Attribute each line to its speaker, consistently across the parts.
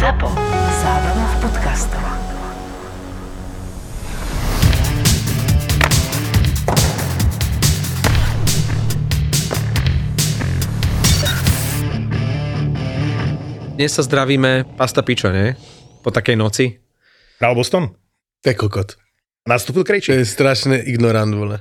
Speaker 1: ZAPO. Zábrná v podcastov.
Speaker 2: Dnes sa zdravíme pasta pičo, nie? Po takej noci.
Speaker 3: Hral Boston?
Speaker 4: To je kokot.
Speaker 3: Nastúpil
Speaker 4: To
Speaker 3: Krejčí.
Speaker 4: je strašne ignorant, vole.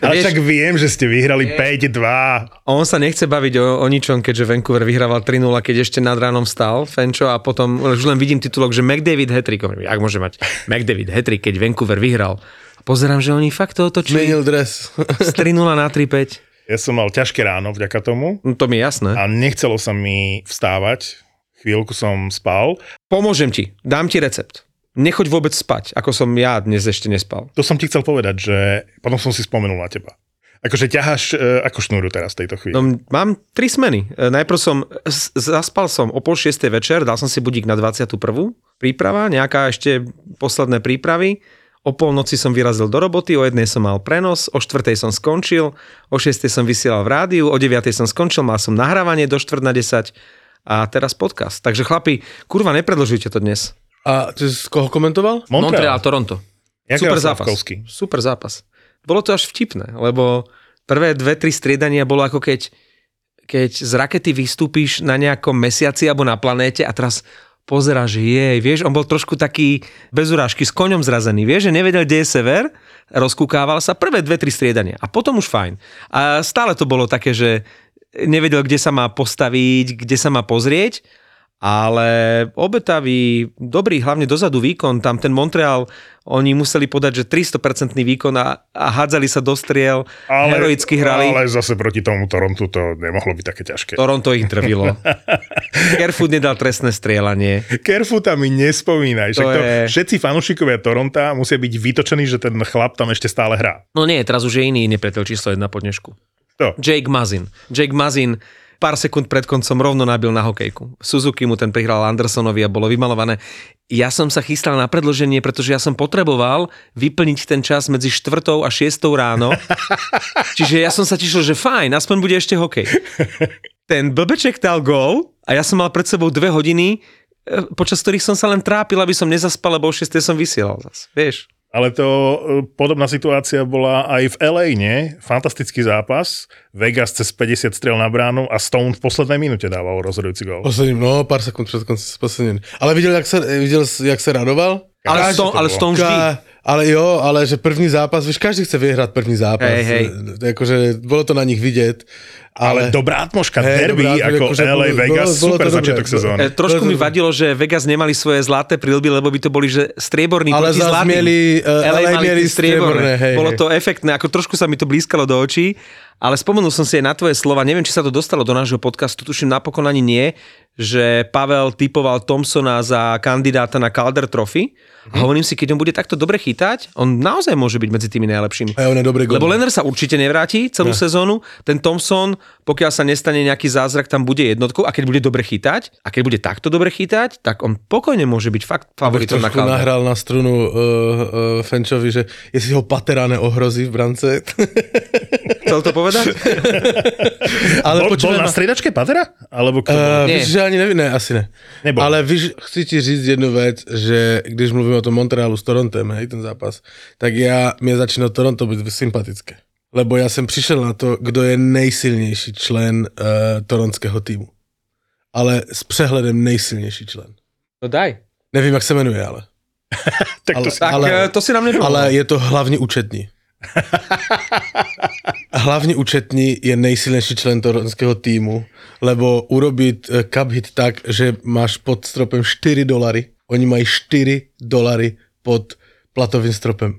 Speaker 3: Ale
Speaker 2: Vieš-
Speaker 3: však viem, že ste vyhrali 5-2.
Speaker 2: On sa nechce baviť o, o ničom, keďže Vancouver vyhrával 3-0, keď ešte nad ránom stal Fenčo a potom už len vidím titulok, že McDavid hetrik. Jak môže mať McDavid hetrik, keď Vancouver vyhral? A pozerám, že oni fakt to otočili
Speaker 4: Menil dres.
Speaker 2: z 3-0 na 3-5.
Speaker 3: Ja som mal ťažké ráno vďaka tomu
Speaker 2: No, to mi je jasné.
Speaker 3: a nechcelo sa mi vstávať. Chvíľku som spal.
Speaker 2: Pomôžem ti, dám ti recept. Nechoď vôbec spať, ako som ja dnes ešte nespal.
Speaker 3: To som ti chcel povedať, že potom som si spomenul na teba. Akože ťaháš e, ako šnúru teraz v tejto chvíli.
Speaker 2: No, mám tri smeny. E, Najprv som, z- zaspal som o pol šiestej večer, dal som si budík na 21. Príprava, nejaká ešte posledné prípravy. O polnoci som vyrazil do roboty, o jednej som mal prenos, o štvrtej som skončil, o šiestej som vysielal v rádiu, o deviatej som skončil, mal som nahrávanie do štvrt na 10 a teraz podcast. Takže chlapi, kurva, nepredlžujte to dnes.
Speaker 4: A ty z koho komentoval?
Speaker 2: Montreal, Toronto.
Speaker 3: Jak
Speaker 2: Super zápas.
Speaker 3: Slavkovský?
Speaker 2: Super zápas. Bolo to až vtipné, lebo prvé dve, tri striedania bolo ako keď, keď z rakety vystúpíš na nejakom mesiaci alebo na planéte a teraz pozeráš, jej, vieš, on bol trošku taký bez urážky, s koňom zrazený, vieš, že nevedel, kde je sever, rozkúkával sa prvé dve, tri striedania a potom už fajn. A stále to bolo také, že nevedel, kde sa má postaviť, kde sa má pozrieť, ale obetavý, dobrý, hlavne dozadu výkon, tam ten Montreal, oni museli podať, že 300% výkon a, a hádzali sa do striel, heroicky hrali.
Speaker 3: Ale zase proti tomu Torontu to nemohlo byť také ťažké.
Speaker 2: Toronto ich drvilo. Kerfoot nedal trestné strieľanie.
Speaker 3: Kerfuta mi nespomínaj.
Speaker 2: To
Speaker 3: to,
Speaker 2: je-
Speaker 3: Všetci fanúšikovia Toronta musia byť vytočení, že ten chlap tam ešte stále hrá.
Speaker 2: No nie, teraz už je iný nepriateľ číslo jedna po dnešku.
Speaker 3: To.
Speaker 2: Jake Mazin. Jake Mazin pár sekúnd pred koncom rovno nabil na hokejku. Suzuki mu ten prihral Andersonovi a bolo vymalované. Ja som sa chystal na predloženie, pretože ja som potreboval vyplniť ten čas medzi 4. a 6. ráno. Čiže ja som sa tešil, že fajn, aspoň bude ešte hokej. Ten blbeček dal gól a ja som mal pred sebou dve hodiny, eh, počas ktorých som sa len trápil, aby som nezaspal, lebo o 6. som vysielal zas. Vieš?
Speaker 3: Ale to e, podobná situácia bola aj v LA, nie? Fantastický zápas. Vegas cez 50 strel na bránu a Stone v poslednej minúte dával rozhodujúci gól.
Speaker 4: Posledním, no, pár sekúnd pred koncem posledním. Ale videl, jak sa, videl, jak sa radoval?
Speaker 2: Ale,
Speaker 3: Každý
Speaker 2: s tom,
Speaker 3: to
Speaker 2: ale
Speaker 3: bolo.
Speaker 2: s tom vždy.
Speaker 4: Ka, ale jo, ale že první zápas, víš, každý chce vyhrať první zápas.
Speaker 2: Hej, hej.
Speaker 4: Akože bolo to na nich vidieť.
Speaker 3: Ale,
Speaker 4: Ale,
Speaker 3: dobrá atmoška,
Speaker 4: Hej,
Speaker 3: derby,
Speaker 4: dobrá,
Speaker 3: ako
Speaker 4: akože
Speaker 3: LA
Speaker 4: bolo-
Speaker 3: Vegas,
Speaker 4: bolo- bolo
Speaker 3: super
Speaker 4: dobré.
Speaker 3: začiatok sezóny.
Speaker 2: E, trošku mi vadilo, že Vegas nemali svoje zlaté prilby, lebo by to boli, že strieborní
Speaker 4: Ale
Speaker 2: proti zlatým.
Speaker 4: mieli, e,
Speaker 2: LA
Speaker 4: LA
Speaker 2: mali
Speaker 4: mieli
Speaker 2: strieborné.
Speaker 4: strieborné, hej,
Speaker 2: Bolo to efektné, ako trošku sa mi to blízkalo do očí, ale spomenul som si aj na tvoje slova, neviem, či sa to dostalo do nášho podcastu, tuším napokon ani nie, že Pavel typoval Thompsona za kandidáta na Calder Trophy
Speaker 4: Mhm.
Speaker 2: a hovorím si, keď on bude takto dobre chytať, on naozaj môže byť medzi tými najlepšími.
Speaker 4: a on je dobrý
Speaker 2: Lebo. Lenner sa určite nevráti celú sezónu, ten Thompson, pokiaľ sa nestane nejaký zázrak, tam bude jednotkou a keď bude dobre chytať, a keď bude takto dobre chytať, tak on pokojne môže byť fakt favoritom na Calder.
Speaker 4: nahral na strunu uh, uh, Fenčovi, že jestli ho Patera neohrozí v brance.
Speaker 2: Chcel to povedať?
Speaker 4: ale
Speaker 3: Bol, bol na striedačke Patera? Alebo kto?
Speaker 4: Uh,
Speaker 2: Nie.
Speaker 4: víš, že ani nevím, ne, asi ne.
Speaker 3: Nebol.
Speaker 4: Ale víš, chci ti říct jednu věc, že když mluvím o tom Montrealu s Torontem, hej, ten zápas, tak já, mě začíná Toronto být sympatické. Lebo já jsem přišel na to, kdo je nejsilnější člen uh, toronského týmu. Ale s přehledem nejsilnější člen.
Speaker 2: No daj.
Speaker 4: Nevím, jak se jmenuje, ale.
Speaker 3: tak to
Speaker 4: ale-
Speaker 3: si...
Speaker 2: Tak
Speaker 4: Ale-
Speaker 2: ale, to si nám nedovolil.
Speaker 4: Ale je to hlavně účetní. hlavně účetní je nejsilnější člen toronského týmu, lebo urobit eh, cup hit tak, že máš pod stropem 4 dolary, oni mají 4 dolary pod platovým stropem.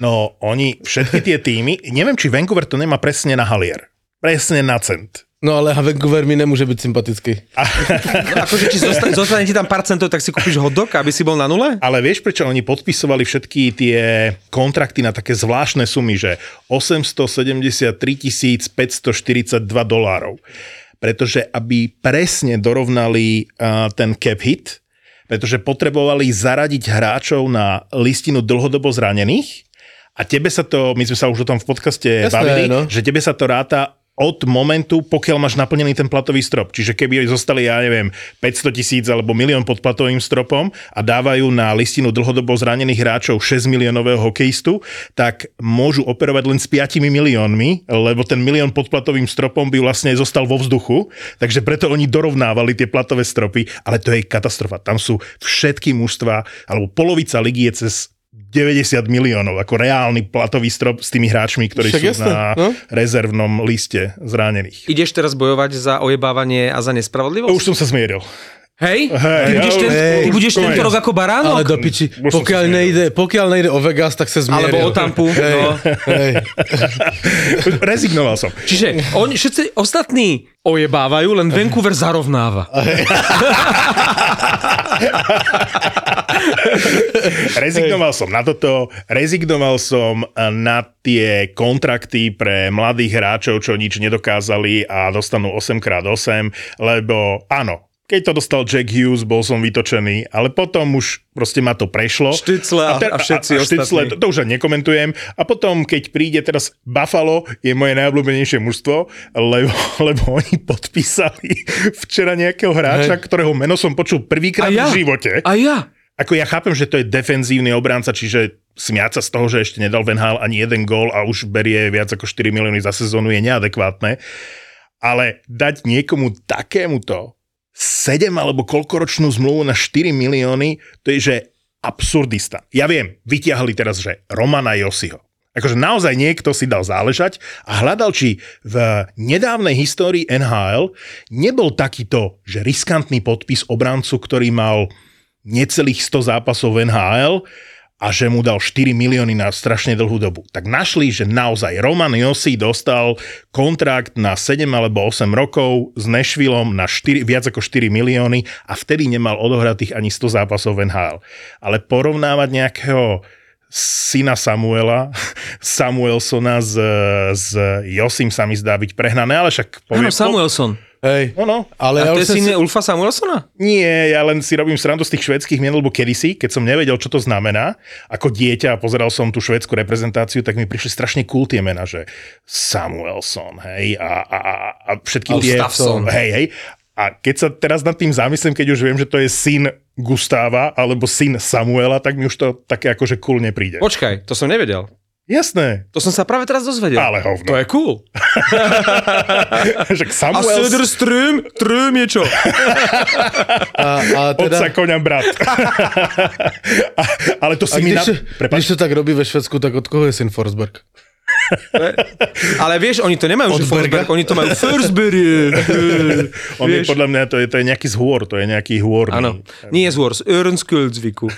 Speaker 3: No, oni, všetky tie týmy, neviem, či Vancouver to nemá presne na halier. Presne na cent.
Speaker 4: No ale Vancouver mi nemůže být sympatický.
Speaker 2: No, akože či zostane, zostane ti tam pár centov, tak si kúpiš hotdog, aby si bol na nule?
Speaker 3: Ale vieš, prečo oni podpisovali všetky tie kontrakty na také zvláštne sumy, že 873 542 dolárov? Pretože aby presne dorovnali uh, ten cap hit, pretože potrebovali zaradiť hráčov na listinu dlhodobo zranených a tebe sa to, my sme sa už o tom v podcaste
Speaker 4: Jasné,
Speaker 3: bavili,
Speaker 4: no.
Speaker 3: že tebe sa to ráta od momentu, pokiaľ máš naplnený ten platový strop. Čiže keby zostali, ja neviem, 500 tisíc alebo milión pod platovým stropom a dávajú na listinu dlhodobo zranených hráčov 6 miliónového hokejistu, tak môžu operovať len s 5 miliónmi, lebo ten milión pod platovým stropom by vlastne zostal vo vzduchu, takže preto oni dorovnávali tie platové stropy, ale to je katastrofa. Tam sú všetky mužstva, alebo polovica ligy je cez 90 miliónov, ako reálny platový strop s tými hráčmi, ktorí
Speaker 4: Však
Speaker 3: sú
Speaker 4: jasné,
Speaker 3: na
Speaker 4: no.
Speaker 3: rezervnom liste zranených.
Speaker 2: Ideš teraz bojovať za ojebávanie a za nespravodlivosť?
Speaker 3: Už som sa zmieril.
Speaker 2: Hej?
Speaker 3: Hej,
Speaker 2: ty budeš,
Speaker 3: ja-
Speaker 2: ten,
Speaker 4: hej,
Speaker 2: ty budeš tento rok ako
Speaker 4: Ale
Speaker 2: baránok?
Speaker 4: do piči, pokiaľ nejde, pokiaľ nejde o Vegas, tak sa zmieril.
Speaker 2: Alebo o Tampu.
Speaker 4: Hej,
Speaker 2: No.
Speaker 4: hej.
Speaker 3: Rezignoval som.
Speaker 2: Čiže oni všetci ostatní ojebávajú, len Vancouver zarovnáva.
Speaker 3: Rezignoval som na toto, rezignoval som na tie kontrakty pre mladých hráčov, čo nič nedokázali a dostanú 8x8, lebo áno, keď to dostal Jack Hughes, bol som vytočený, ale potom už proste ma to prešlo.
Speaker 2: Štycle a- a všetci
Speaker 3: Štycle,
Speaker 2: ostatní.
Speaker 3: to, to už ani nekomentujem. A potom, keď príde teraz Buffalo, je moje najobľúbenejšie mužstvo, lebo, lebo oni podpísali včera nejakého hráča, ktorého meno som počul prvýkrát
Speaker 2: A ja?
Speaker 3: v živote.
Speaker 2: A ja?
Speaker 3: Ako ja chápem, že to je defenzívny obránca, čiže smiať sa z toho, že ešte nedal Van Hal ani jeden gól a už berie viac ako 4 milióny za sezónu je neadekvátne. Ale dať niekomu takémuto 7 alebo koľkoročnú zmluvu na 4 milióny, to je že absurdista. Ja viem, vytiahli teraz, že Romana Josiho. Akože naozaj niekto si dal záležať a hľadal, či v nedávnej histórii NHL nebol takýto, že riskantný podpis obrancu, ktorý mal necelých 100 zápasov v NHL a že mu dal 4 milióny na strašne dlhú dobu. Tak našli, že naozaj Roman Josi dostal kontrakt na 7 alebo 8 rokov s Nashvilleom na 4, viac ako 4 milióny a vtedy nemal odohratých ani 100 zápasov v NHL. Ale porovnávať nejakého syna Samuela, Samuelsona s, s Josim sa mi zdá byť prehnané, ale však
Speaker 2: Áno, Samuelson.
Speaker 4: Hej.
Speaker 3: No, no.
Speaker 4: Ale
Speaker 2: A
Speaker 4: ja
Speaker 2: to je syn
Speaker 4: si...
Speaker 2: Ulfa Samuelsona?
Speaker 3: Nie, ja len si robím srandu z tých švedských mien, lebo kedysi, keď som nevedel, čo to znamená, ako dieťa a pozeral som tú švedskú reprezentáciu, tak mi prišli strašne cool tie mená, že Samuelson, hej, a, a, a, a všetky tie... Hej, hej. A keď sa teraz nad tým zamyslím, keď už viem, že to je syn Gustáva alebo syn Samuela, tak mi už to také akože cool nepríde.
Speaker 2: Počkaj, to som nevedel.
Speaker 3: Jasné,
Speaker 2: To som sa práve teraz dozvedel.
Speaker 3: ale hovno.
Speaker 2: To je cool.
Speaker 3: Však
Speaker 2: A
Speaker 3: Samuel...
Speaker 2: Söderström, Tröm je čo?
Speaker 4: A, a teda...
Speaker 3: Otca koňa brat. a, ale to
Speaker 4: A
Speaker 3: si mi...
Speaker 4: když,
Speaker 3: Na...
Speaker 4: to,
Speaker 3: Prepač,
Speaker 4: když to tak robí ve Švedsku, tak od koho je syn Forsberg?
Speaker 2: Ale vieš, oni to nemajú,
Speaker 4: Od
Speaker 2: že? Forsberg, oni to majú Forsberg.
Speaker 3: On je
Speaker 2: Vieš?
Speaker 3: podľa mňa, to je, to je nejaký zhôr, to je nejaký hôrný.
Speaker 2: Áno, nie zhôr, z Örnsköldzviku.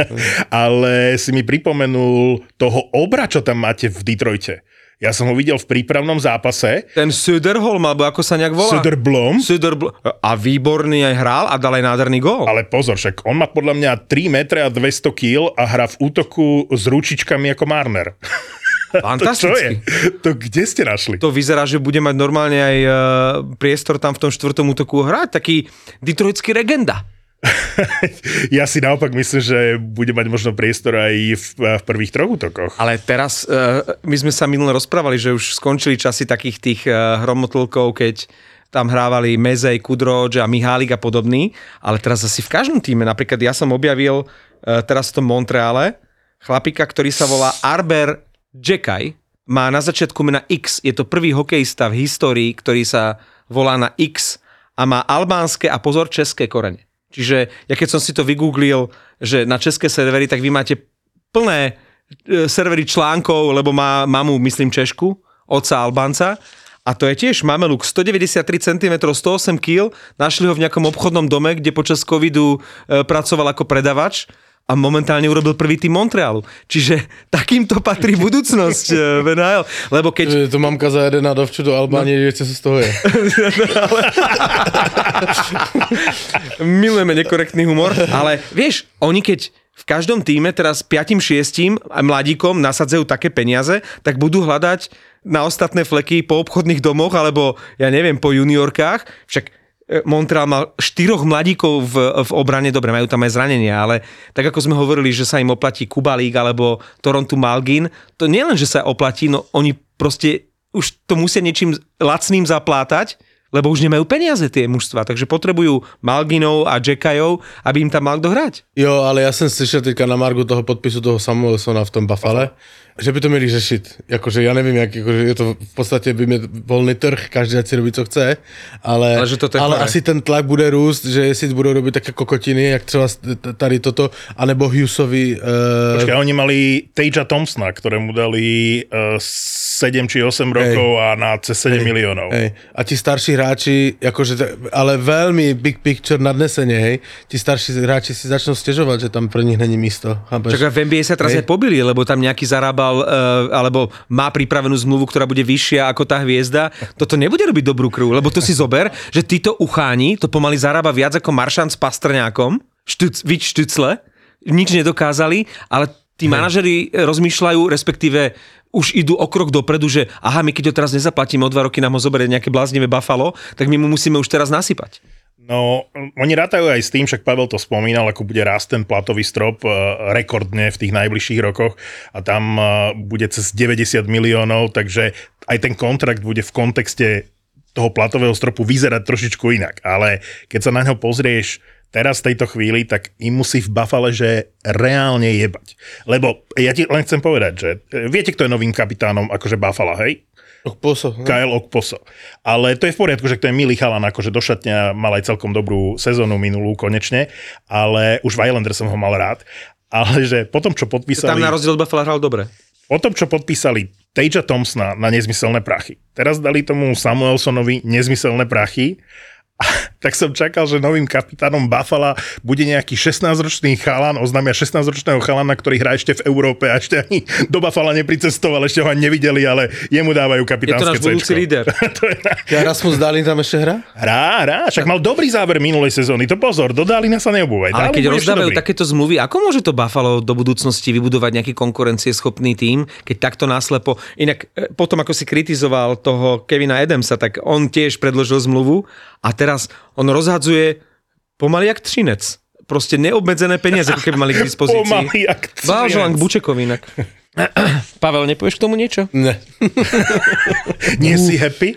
Speaker 3: Ale si mi pripomenul toho obra, čo tam máte v Detroite. Ja som ho videl v prípravnom zápase.
Speaker 2: Ten Söderholm, alebo ako sa nejak volá?
Speaker 3: Söderblom.
Speaker 2: Söderbl- a výborný aj hral a dal aj nádherný gól.
Speaker 3: Ale pozor, však on má podľa mňa 3 metre a 200 kg a hrá v útoku s ručičkami ako Marner. To?
Speaker 2: Fantasticky.
Speaker 3: To kde ste našli?
Speaker 2: To vyzerá, že bude mať normálne aj e, priestor tam v tom štvrtom útoku hrať. Taký detroitský regenda.
Speaker 3: Ja si naopak myslím, že bude mať možno priestor aj v, v prvých troch útokoch.
Speaker 2: Ale teraz, uh, my sme sa minule rozprávali, že už skončili časy takých tých uh, hromotlkov, keď tam hrávali Mezej, Kudroč a Mihálik a podobný, ale teraz asi v každom týme, napríklad ja som objavil uh, teraz v tom Montreale chlapika, ktorý sa volá Arber Jekaj, má na začiatku mena X, je to prvý hokejista v histórii, ktorý sa volá na X a má albánske a pozor české korene. Čiže ja keď som si to vygooglil, že na české servery, tak vy máte plné e, servery článkov, lebo má mamu, myslím, Češku, otca Albánca. A to je tiež mameluk, 193 cm, 108 kg. Našli ho v nejakom obchodnom dome, kde počas covidu e, pracoval ako predavač a momentálne urobil prvý tým Montrealu. Čiže takýmto patrí budúcnosť e, v NHL. Lebo keď...
Speaker 4: To mamka zajede na dovču do Albánie, no. co se z toho je.
Speaker 2: Milujeme nekorektný humor, ale vieš, oni keď v každom týme teraz 5-6 mladíkom nasadzajú také peniaze, tak budú hľadať na ostatné fleky po obchodných domoch alebo ja neviem, po juniorkách. Však Montreal mal štyroch mladíkov v, v obrane, dobre, majú tam aj zranenia, ale tak ako sme hovorili, že sa im oplatí Kubalík alebo Toronto Malgin, to nie len, že sa oplatí, no oni proste už to musia niečím lacným zaplátať, lebo už nemajú peniaze tie mužstva, takže potrebujú Malginov a Jackajov, aby im tam mal kto hrať.
Speaker 4: Jo, ale já jsem slyšel teďka na Margu toho podpisu toho Samuelsona v tom Buffale, že by to měli řešit. Jakože já nevím, jak jakože je to v podstatě by mě volný trh, každý ať si robí, co chce, ale,
Speaker 2: Ale že to
Speaker 4: ale asi ten tlak bude růst, že jestli budou robit také kokotiny, jak třeba tady toto, anebo Hughesovi, uh,
Speaker 3: Počkaj, oni mali Tejja Thompsona, ktorému dali uh, 7 či 8 rokov a na cez 7 miliónov.
Speaker 4: Hej. A ti starší hráči, jakože, t- ale velmi big picture nadneseně, hej, ti starší hráči si začnou stěžovat, že tam pro nich není místo. Chápeš?
Speaker 2: V NBA sa teraz aj pobili, lebo tam nejaký zarábal, uh, alebo má pripravenú zmluvu, ktorá bude vyššia ako tá hviezda. Toto nebude robiť dobrú krv, lebo to si zober, že títo ucháni to pomaly zarába viac ako Maršan s Pastrňákom, štuc, vič štucle, nič nedokázali, ale tí manažeri rozmýšľajú, respektíve už idú o krok dopredu, že aha, my keď ho teraz nezaplatíme o dva roky, nám ho zoberie nejaké bláznivé Buffalo, tak my mu musíme už teraz nasypať.
Speaker 3: No, oni rátajú aj s tým, však Pavel to spomínal, ako bude rásť ten platový strop eh, rekordne v tých najbližších rokoch a tam eh, bude cez 90 miliónov, takže aj ten kontrakt bude v kontexte toho platového stropu vyzerať trošičku inak. Ale keď sa na ňo pozrieš teraz v tejto chvíli, tak im musí v Buffale, že reálne jebať. Lebo ja ti len chcem povedať, že eh, viete, kto je novým kapitánom akože Buffalo, hej?
Speaker 4: Poso, no.
Speaker 3: Kyle Okposo. Ale to je v poriadku, že to je milý chalan, akože do šatňa mal aj celkom dobrú sezónu minulú konečne, ale už v Islanders som ho mal rád. Ale že potom, čo podpísali...
Speaker 2: Tam na rozdiel od Buffalo hral dobre.
Speaker 3: Po tom, čo podpísali Tejja Thompsona na nezmyselné prachy, teraz dali tomu Samuelsonovi nezmyselné prachy, tak som čakal, že novým kapitánom Buffalo bude nejaký 16-ročný chalan, oznámia 16-ročného chalana, ktorý hrá ešte v Európe a ešte ani do Buffalo nepricestoval, ešte ho ani nevideli, ale jemu dávajú
Speaker 2: Je to
Speaker 3: kapitánske
Speaker 2: náš budúci líder.
Speaker 3: to je.
Speaker 4: Ja Rasmus Dalin tam ešte hra?
Speaker 3: Hrá, hrá, však mal dobrý záver minulej sezóny, to pozor, do Dálina sa neobúvaj.
Speaker 2: Ale
Speaker 3: Dálin
Speaker 2: keď rozdávajú takéto zmluvy, ako môže to Buffalo do budúcnosti vybudovať nejaký konkurencieschopný tím, keď takto náslepo... Inak e, potom, ako si kritizoval toho Kevina Adamsa, tak on tiež predložil zmluvu a teraz on rozhadzuje pomaly jak třinec. Proste neobmedzené peniaze, ako keby mali k dispozícii.
Speaker 3: Pomaly jak
Speaker 2: Blahoželám k. Bučekovi inak. Pavel, nepovieš k tomu niečo?
Speaker 4: Ne.
Speaker 3: Nie si happy?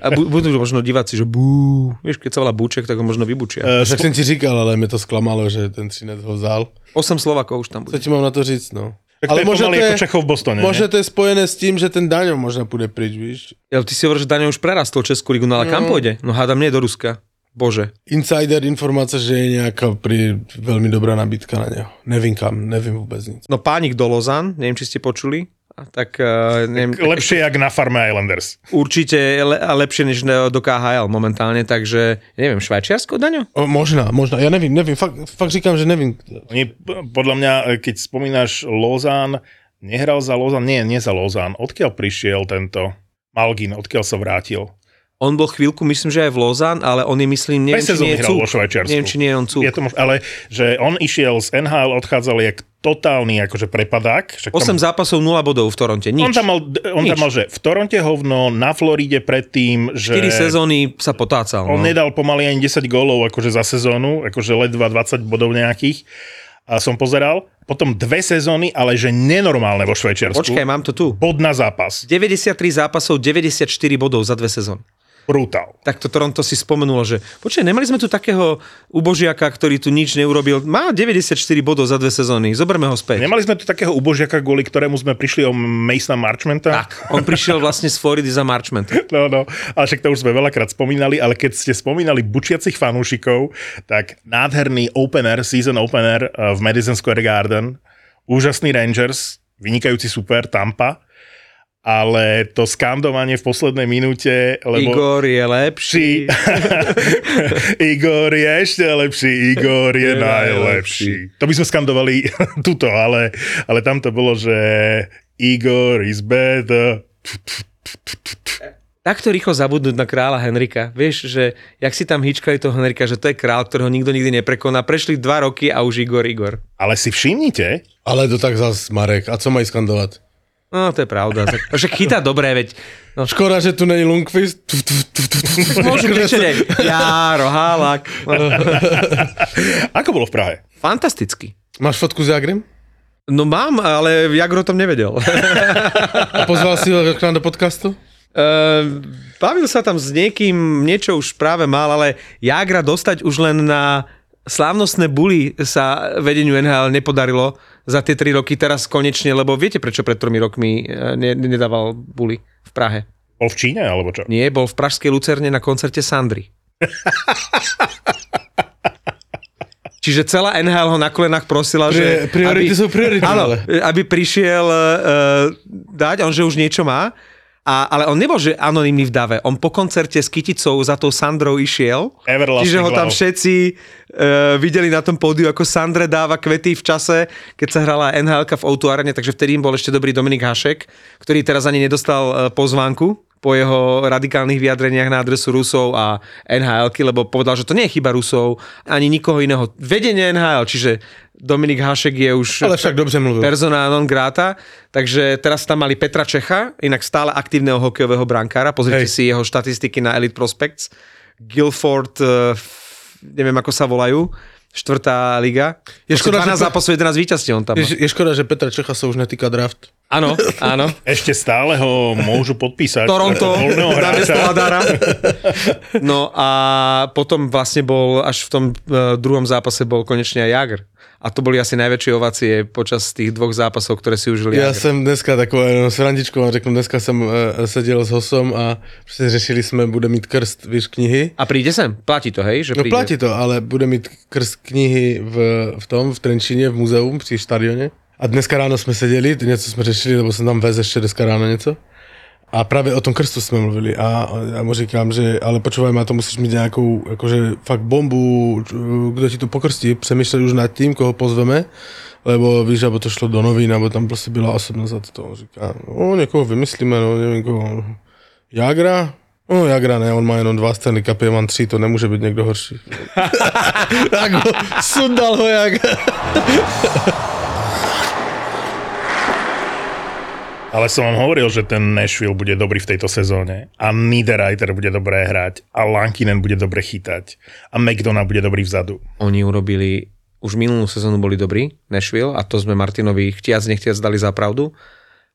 Speaker 2: A bu- budú možno diváci, že bú. Vieš, keď sa volá Buček, tak ho možno vybučia.
Speaker 3: Eh,
Speaker 4: Tak jsem ti říkal, ale mě to zklamalo, že ten Třinec ho vzal.
Speaker 2: 8 Slovakov už tam
Speaker 4: Co
Speaker 2: bude.
Speaker 4: ti mám na to říct, no.
Speaker 3: Tak to je pomaly ako Čechov v Bostone,
Speaker 4: možno to je spojené s tím, že ten Daňo možná půjde pryč, víš.
Speaker 2: Ja, ty si hovoríš, že Daňo už prerastol Českú ligu, no ale kam pôjde? No hádam nie do Ruska. Bože.
Speaker 4: Insider informace, že je nějaká pri velmi dobrá nabídka na něho. Nevím kam, nevím vůbec nic.
Speaker 2: No pánik do Lozan, neviem, či ste počuli. Tak uh, neviem,
Speaker 3: Lepšie jak na farme Islanders.
Speaker 2: určite le, a lepšie než do KHL momentálne, takže neviem, Švajčiarsko, Daňo?
Speaker 4: O, možná, možná, já nevím, nevím, fakt, fakt říkám, že nevím.
Speaker 3: Oni, podľa mňa, e, keď spomínaš Lozán, nehral za Lozán, nie, nie za Lozán. Odkiaľ prišiel tento Malgin, odkiaľ sa vrátil?
Speaker 2: On bol chvíľku, myslím, že aj v Lozan, ale on je, myslím, neviem, či nie je
Speaker 3: Švajčiarsku.
Speaker 2: Neviem, či nie je on cúk.
Speaker 3: Je to mož- ale že on išiel z NHL, odchádzal jak totálny akože prepadák. Však
Speaker 2: 8 zápasov, 0 bodov v Toronte, nič.
Speaker 3: on tam mal, on tam mal, že v Toronte hovno, na Floride predtým, že
Speaker 2: 4 sezóny sa potácal.
Speaker 3: on
Speaker 2: no.
Speaker 3: nedal pomaly ani 10 gólov akože za sezónu, akože ledva 20 bodov nejakých. A som pozeral, potom dve sezóny, ale že nenormálne vo Švajčiarsku.
Speaker 2: Počkaj, mám to tu.
Speaker 3: Bod na zápas.
Speaker 2: 93 zápasov, 94 bodov za dve sezóny.
Speaker 3: Brutál.
Speaker 2: Tak to Toronto si spomenulo, že počkaj, nemali sme tu takého ubožiaka, ktorý tu nič neurobil. Má 94 bodov za dve sezóny, zoberme ho späť.
Speaker 3: Nemali sme tu takého ubožiaka, kvôli ktorému sme prišli o Masona Marchmenta.
Speaker 2: Tak, on prišiel vlastne z Floridy za Marchment.
Speaker 3: No, no, ale však to už sme veľakrát spomínali, ale keď ste spomínali bučiacich fanúšikov, tak nádherný opener, season opener eh, v Madison Square Garden, úžasný Rangers, vynikajúci super Tampa, ale to skandovanie v poslednej minúte, lebo...
Speaker 2: Igor je lepší.
Speaker 3: Igor je ešte lepší, Igor je
Speaker 2: Je
Speaker 3: najlepší. To by sme skandovali tuto, ale, ale tam to bolo, že Igor is better.
Speaker 2: Takto rýchlo zabudnúť na kráľa Henrika. Vieš, že jak si tam hýčkali toho Henrika, že to je král, ktorého nikto nikdy neprekoná. Prešli dva roky a už Igor, Igor.
Speaker 3: Ale si všimnite,
Speaker 4: Ale to tak zas, Marek, a co mají skandovat?
Speaker 2: No, to je pravda. Však chytá dobré, veď. No,
Speaker 4: Škoda, že tu není Lundqvist.
Speaker 2: Môžu kričať Jaro, Hálak.
Speaker 3: Ako bolo v Prahe?
Speaker 2: fantasticky.
Speaker 4: Máš fotku s Jagrem?
Speaker 2: No mám, ale Jagro o tom nevedel.
Speaker 4: A pozval si ho k nám do podcastu?
Speaker 2: Uh, bavil sa tam s niekým, niečo už práve mal, ale Jagra dostať už len na slávnostné buly sa vedeniu NHL nepodarilo za tie tri roky teraz konečne, lebo viete prečo pred tromi rokmi eh, ne, nedával buly v Prahe?
Speaker 3: Bol v Číne, alebo čo?
Speaker 2: Nie, bol v pražskej Lucerne na koncerte Sandry. Čiže celá NHL ho na kolenách prosila, že...
Speaker 4: Pri, priority
Speaker 2: aby,
Speaker 4: sú priority.
Speaker 2: Áno,
Speaker 4: ale.
Speaker 2: aby prišiel uh, dať, on že už niečo má, a, ale on nebol, že anonymný v dave. On po koncerte s Kyticou za tou Sandrou išiel.
Speaker 3: Everlasting
Speaker 2: Čiže ho tam
Speaker 3: love.
Speaker 2: všetci uh, videli na tom pódiu, ako Sandre dáva kvety v čase, keď sa hrala NHL v O2 Arene, takže vtedy im bol ešte dobrý Dominik Hašek, ktorý teraz ani nedostal uh, pozvánku po jeho radikálnych vyjadreniach na adresu Rusov a nhl lebo povedal, že to nie je chyba Rusov, ani nikoho iného. Vedenie NHL, čiže Dominik Hašek je už
Speaker 4: Ale však dobře mluvil.
Speaker 2: persona non grata, takže teraz tam mali Petra Čecha, inak stále aktívneho hokejového brankára, pozrite
Speaker 4: Hej.
Speaker 2: si jeho štatistiky na Elite Prospects, Guilford, eh, neviem ako sa volajú, štvrtá liga.
Speaker 4: Je škoda,
Speaker 2: 12
Speaker 4: že-
Speaker 2: zápasov, 11 víťazstiev on tam.
Speaker 4: Je, je škoda, že Petra Čecha sa už netýka draft.
Speaker 2: Áno, áno.
Speaker 3: Ešte stále ho môžu podpísať.
Speaker 2: Toronto, namiesto. Hadára. No a potom vlastne bol, až v tom uh, druhom zápase bol konečne aj Jagr. A to boli asi najväčšie ovácie počas tých dvoch zápasov, ktoré si užili
Speaker 4: Já
Speaker 2: Jagr.
Speaker 4: jsem dneska takovou jenom srandičkou vám řeknu, dneska jsem uh, seděl s Hosom a prostě řešili jsme, bude mít krst, víš, knihy.
Speaker 2: A príde sem? Platí to, hej? Že
Speaker 4: No
Speaker 2: príde.
Speaker 4: platí to, ale bude mít krst knihy v, v tom, v Trenčíně, v muzeu, při stadioně. A dneska ráno jsme seděli, něco jsme řešili, nebo jsem tam vez ještě dneska ráno něco. A právě o tom krstu jsme mluvili a já mu říkám, že ale počúvaj ma, to musíš mít nějakou jakože fakt bombu, kdo ti to pokrstí, přemýšlet už nad tím, koho pozveme, lebo víš, aby to šlo do novín, nebo tam prostě byla osobnost a to on říká, no někoho vymyslíme, no nevím koho, Jagra? No Jagra ne, on má jenom dva Stanley Cupy, mám tři, to nemůže být někdo horší. tak ho, sundal ho Jagra.
Speaker 3: Ale som vám hovoril, že ten Nashville bude dobrý v tejto sezóne a Niederreiter bude dobré hrať a Lankinen bude dobre chytať a McDonough bude dobrý vzadu.
Speaker 2: Oni urobili, už minulú sezónu boli dobrí, Nashville, a to sme Martinovi chtiac nechtiac dali za pravdu,